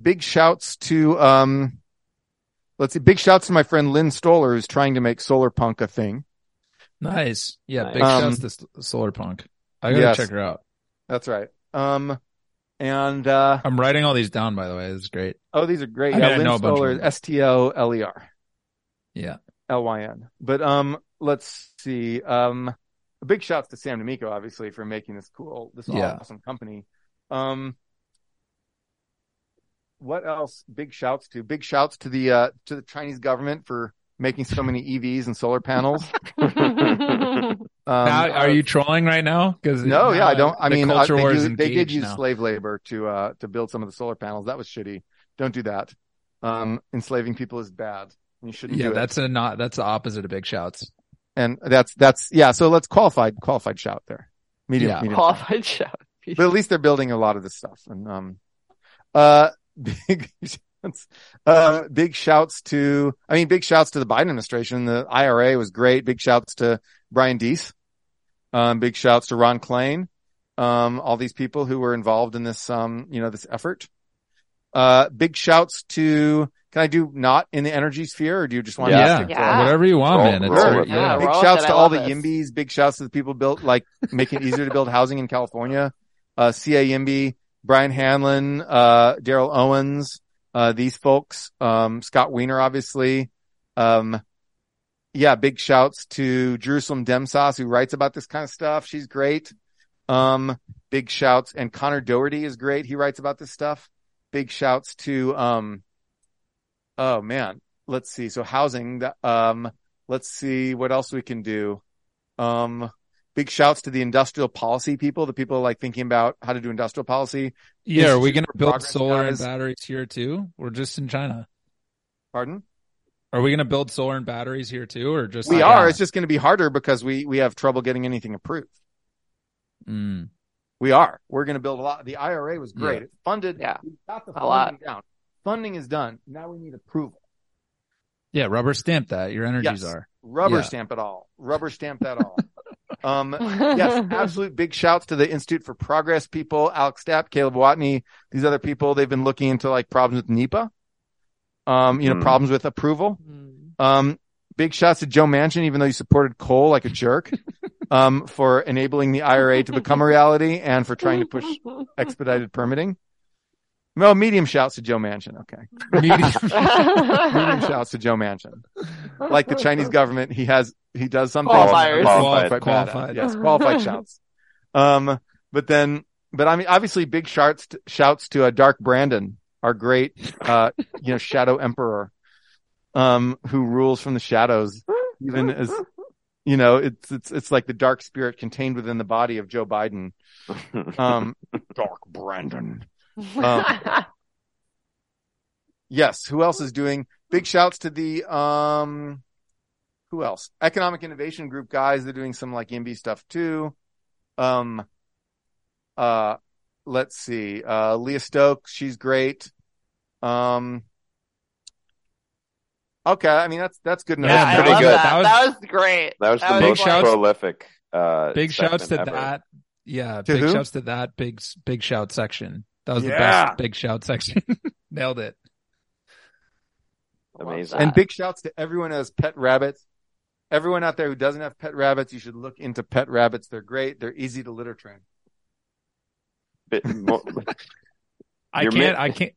big shouts to um, let's see, big shouts to my friend Lyn Stoler, who's trying to make solar punk a thing. Nice. Yeah. Nice. Big Um, shouts to Solar Punk. I gotta yes. check her out. That's right. Um, and uh, I'm writing all these down, by the way. This is great. oh, these are great. I Yeah, gotta Lynn know a bunch of Stoler. S T O L E R Yeah. L Y N. But um, let's see. Um, big shouts to Sam D'Amico, obviously, for making this cool, this Yeah. awesome company. Um, what else? Big shouts to big shouts to the uh to the Chinese government for making so many EVs and solar panels. Um, now, are uh, you trolling right now? Because No, yeah, I don't. I mean, uh, culture they, do- they did use now. slave labor to uh to build some of the solar panels. That was shitty. Don't do that. Um, enslaving people is bad. You shouldn't Yeah, do it. that's a not. That's the opposite of big shouts. and that's that's yeah. So let's qualified qualified shout there. Medium, Yeah. medium. Qualified shout. but at least they're building a lot of this stuff. And um, uh, big shouts, uh, big shouts to. I mean, big shouts to the Biden administration. The IRA was great. Big shouts to Brian Deese. Um, big shouts to Ron Klain. Um, all these people who were involved in this, um, you know, this effort. Uh, big shouts to. Can I do not in the energy sphere, or do you just want Yeah, to stick Yeah. whatever you want, Roll- man. It's roll yeah. Yeah, Big shouts to all the this. Yimbys. Big shouts to the people built, like, making it easier to build housing in California. Uh, CA Yimby, Brian Hanlon, uh, Darrell Owens, uh, these folks, um, Scott Wiener, obviously. Um, yeah, big shouts to Jerusalem Demsas, who writes about this kind of stuff. She's great. Um, big shouts, and Conor Dougherty is great. He writes about this stuff. Big shouts to, um, oh man, let's see. So housing, um, let's see what else we can do. Um, big shouts to the industrial policy people, the people like thinking about how to do industrial policy. Yeah, are we going to build Progress solar and batteries here too? We're just in China. Pardon? Are we going to build solar and batteries here too, or just We like- are. It's just going to be harder because we, we have trouble getting anything approved. Mm. We are. We're going to build a lot. The IRA was great. Yeah. It funded. Yeah. We got the A funding lot. down. Funding is done. Now we need approval. Yeah, rubber stamp that. Your energies Yes. are. Rubber Yeah. stamp it all. Rubber stamp that all. um, yes, absolute big shouts to the Institute for Progress people, Alec Stapp, Caleb Watney, these other people. They've been looking into like problems with NEPA. Um, you know, Hmm. problems with approval. Mm. Um, big shouts to Joe Manchin, even though he supported coal like a jerk. um, for enabling the IRA to become a reality and for trying to push expedited permitting. Well, medium shouts to Joe Manchin. Okay. Medium shouts to Joe Manchin. Like the Chinese government, he has, he does something. Qualifiers. Qualified. Qualified. Yes, qualified shouts. Um, but then, but I mean, obviously big shouts, to, shouts to uh, Dark Brandon, our great, uh, you know, shadow emperor, um, who rules from the shadows, even as, you know, it's, it's, it's like the dark spirit contained within the body of Joe Biden. Um, Dark Brandon. Um, Yes. Who else is doing big shouts to the, um, who else? Economic Innovation Group guys. They're doing some like IMBY stuff too. Um, uh, let's see. Uh, Leah Stokes. She's great. Um, okay. I mean, that's, that's good enough. Yeah, That's I pretty love good. that. That was- That was great. That was the That Big most shouts- prolific. Uh, Big shouts to ever. that. Yeah, To big who? shouts to that big big shout section. That was the best big shout section. Nailed it. Amazing. And big shouts to everyone who has pet rabbits. Everyone out there who doesn't have pet rabbits, you should look into pet rabbits. They're great. They're easy to litter train. Bit more- I Your can't. mi- I can't.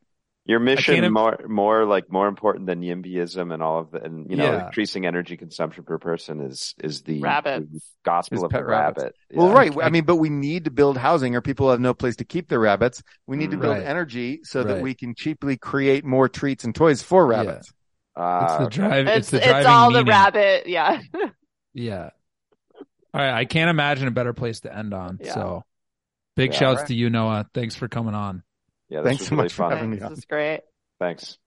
Your mission im- more more like more important than YIMBYism and all of the and you know Yeah. increasing energy consumption per person is is the Rabbits. the gospel Is of the pet rabbits. rabbit. Well, right. I- I mean, but we need to build housing or people have no place to keep their rabbits. We need to build Right. energy so that we can cheaply create more treats and toys for rabbits. It's Ah, the drive. It's, It's the it's, driving all the rabbit. Yeah. Yeah. All right. I can't imagine a better place to end on. Yeah. So, big Yeah, shouts right. to you, Noah. Thanks for coming on. Yeah, this Thanks was so really much for fun. having me This is great. Thanks.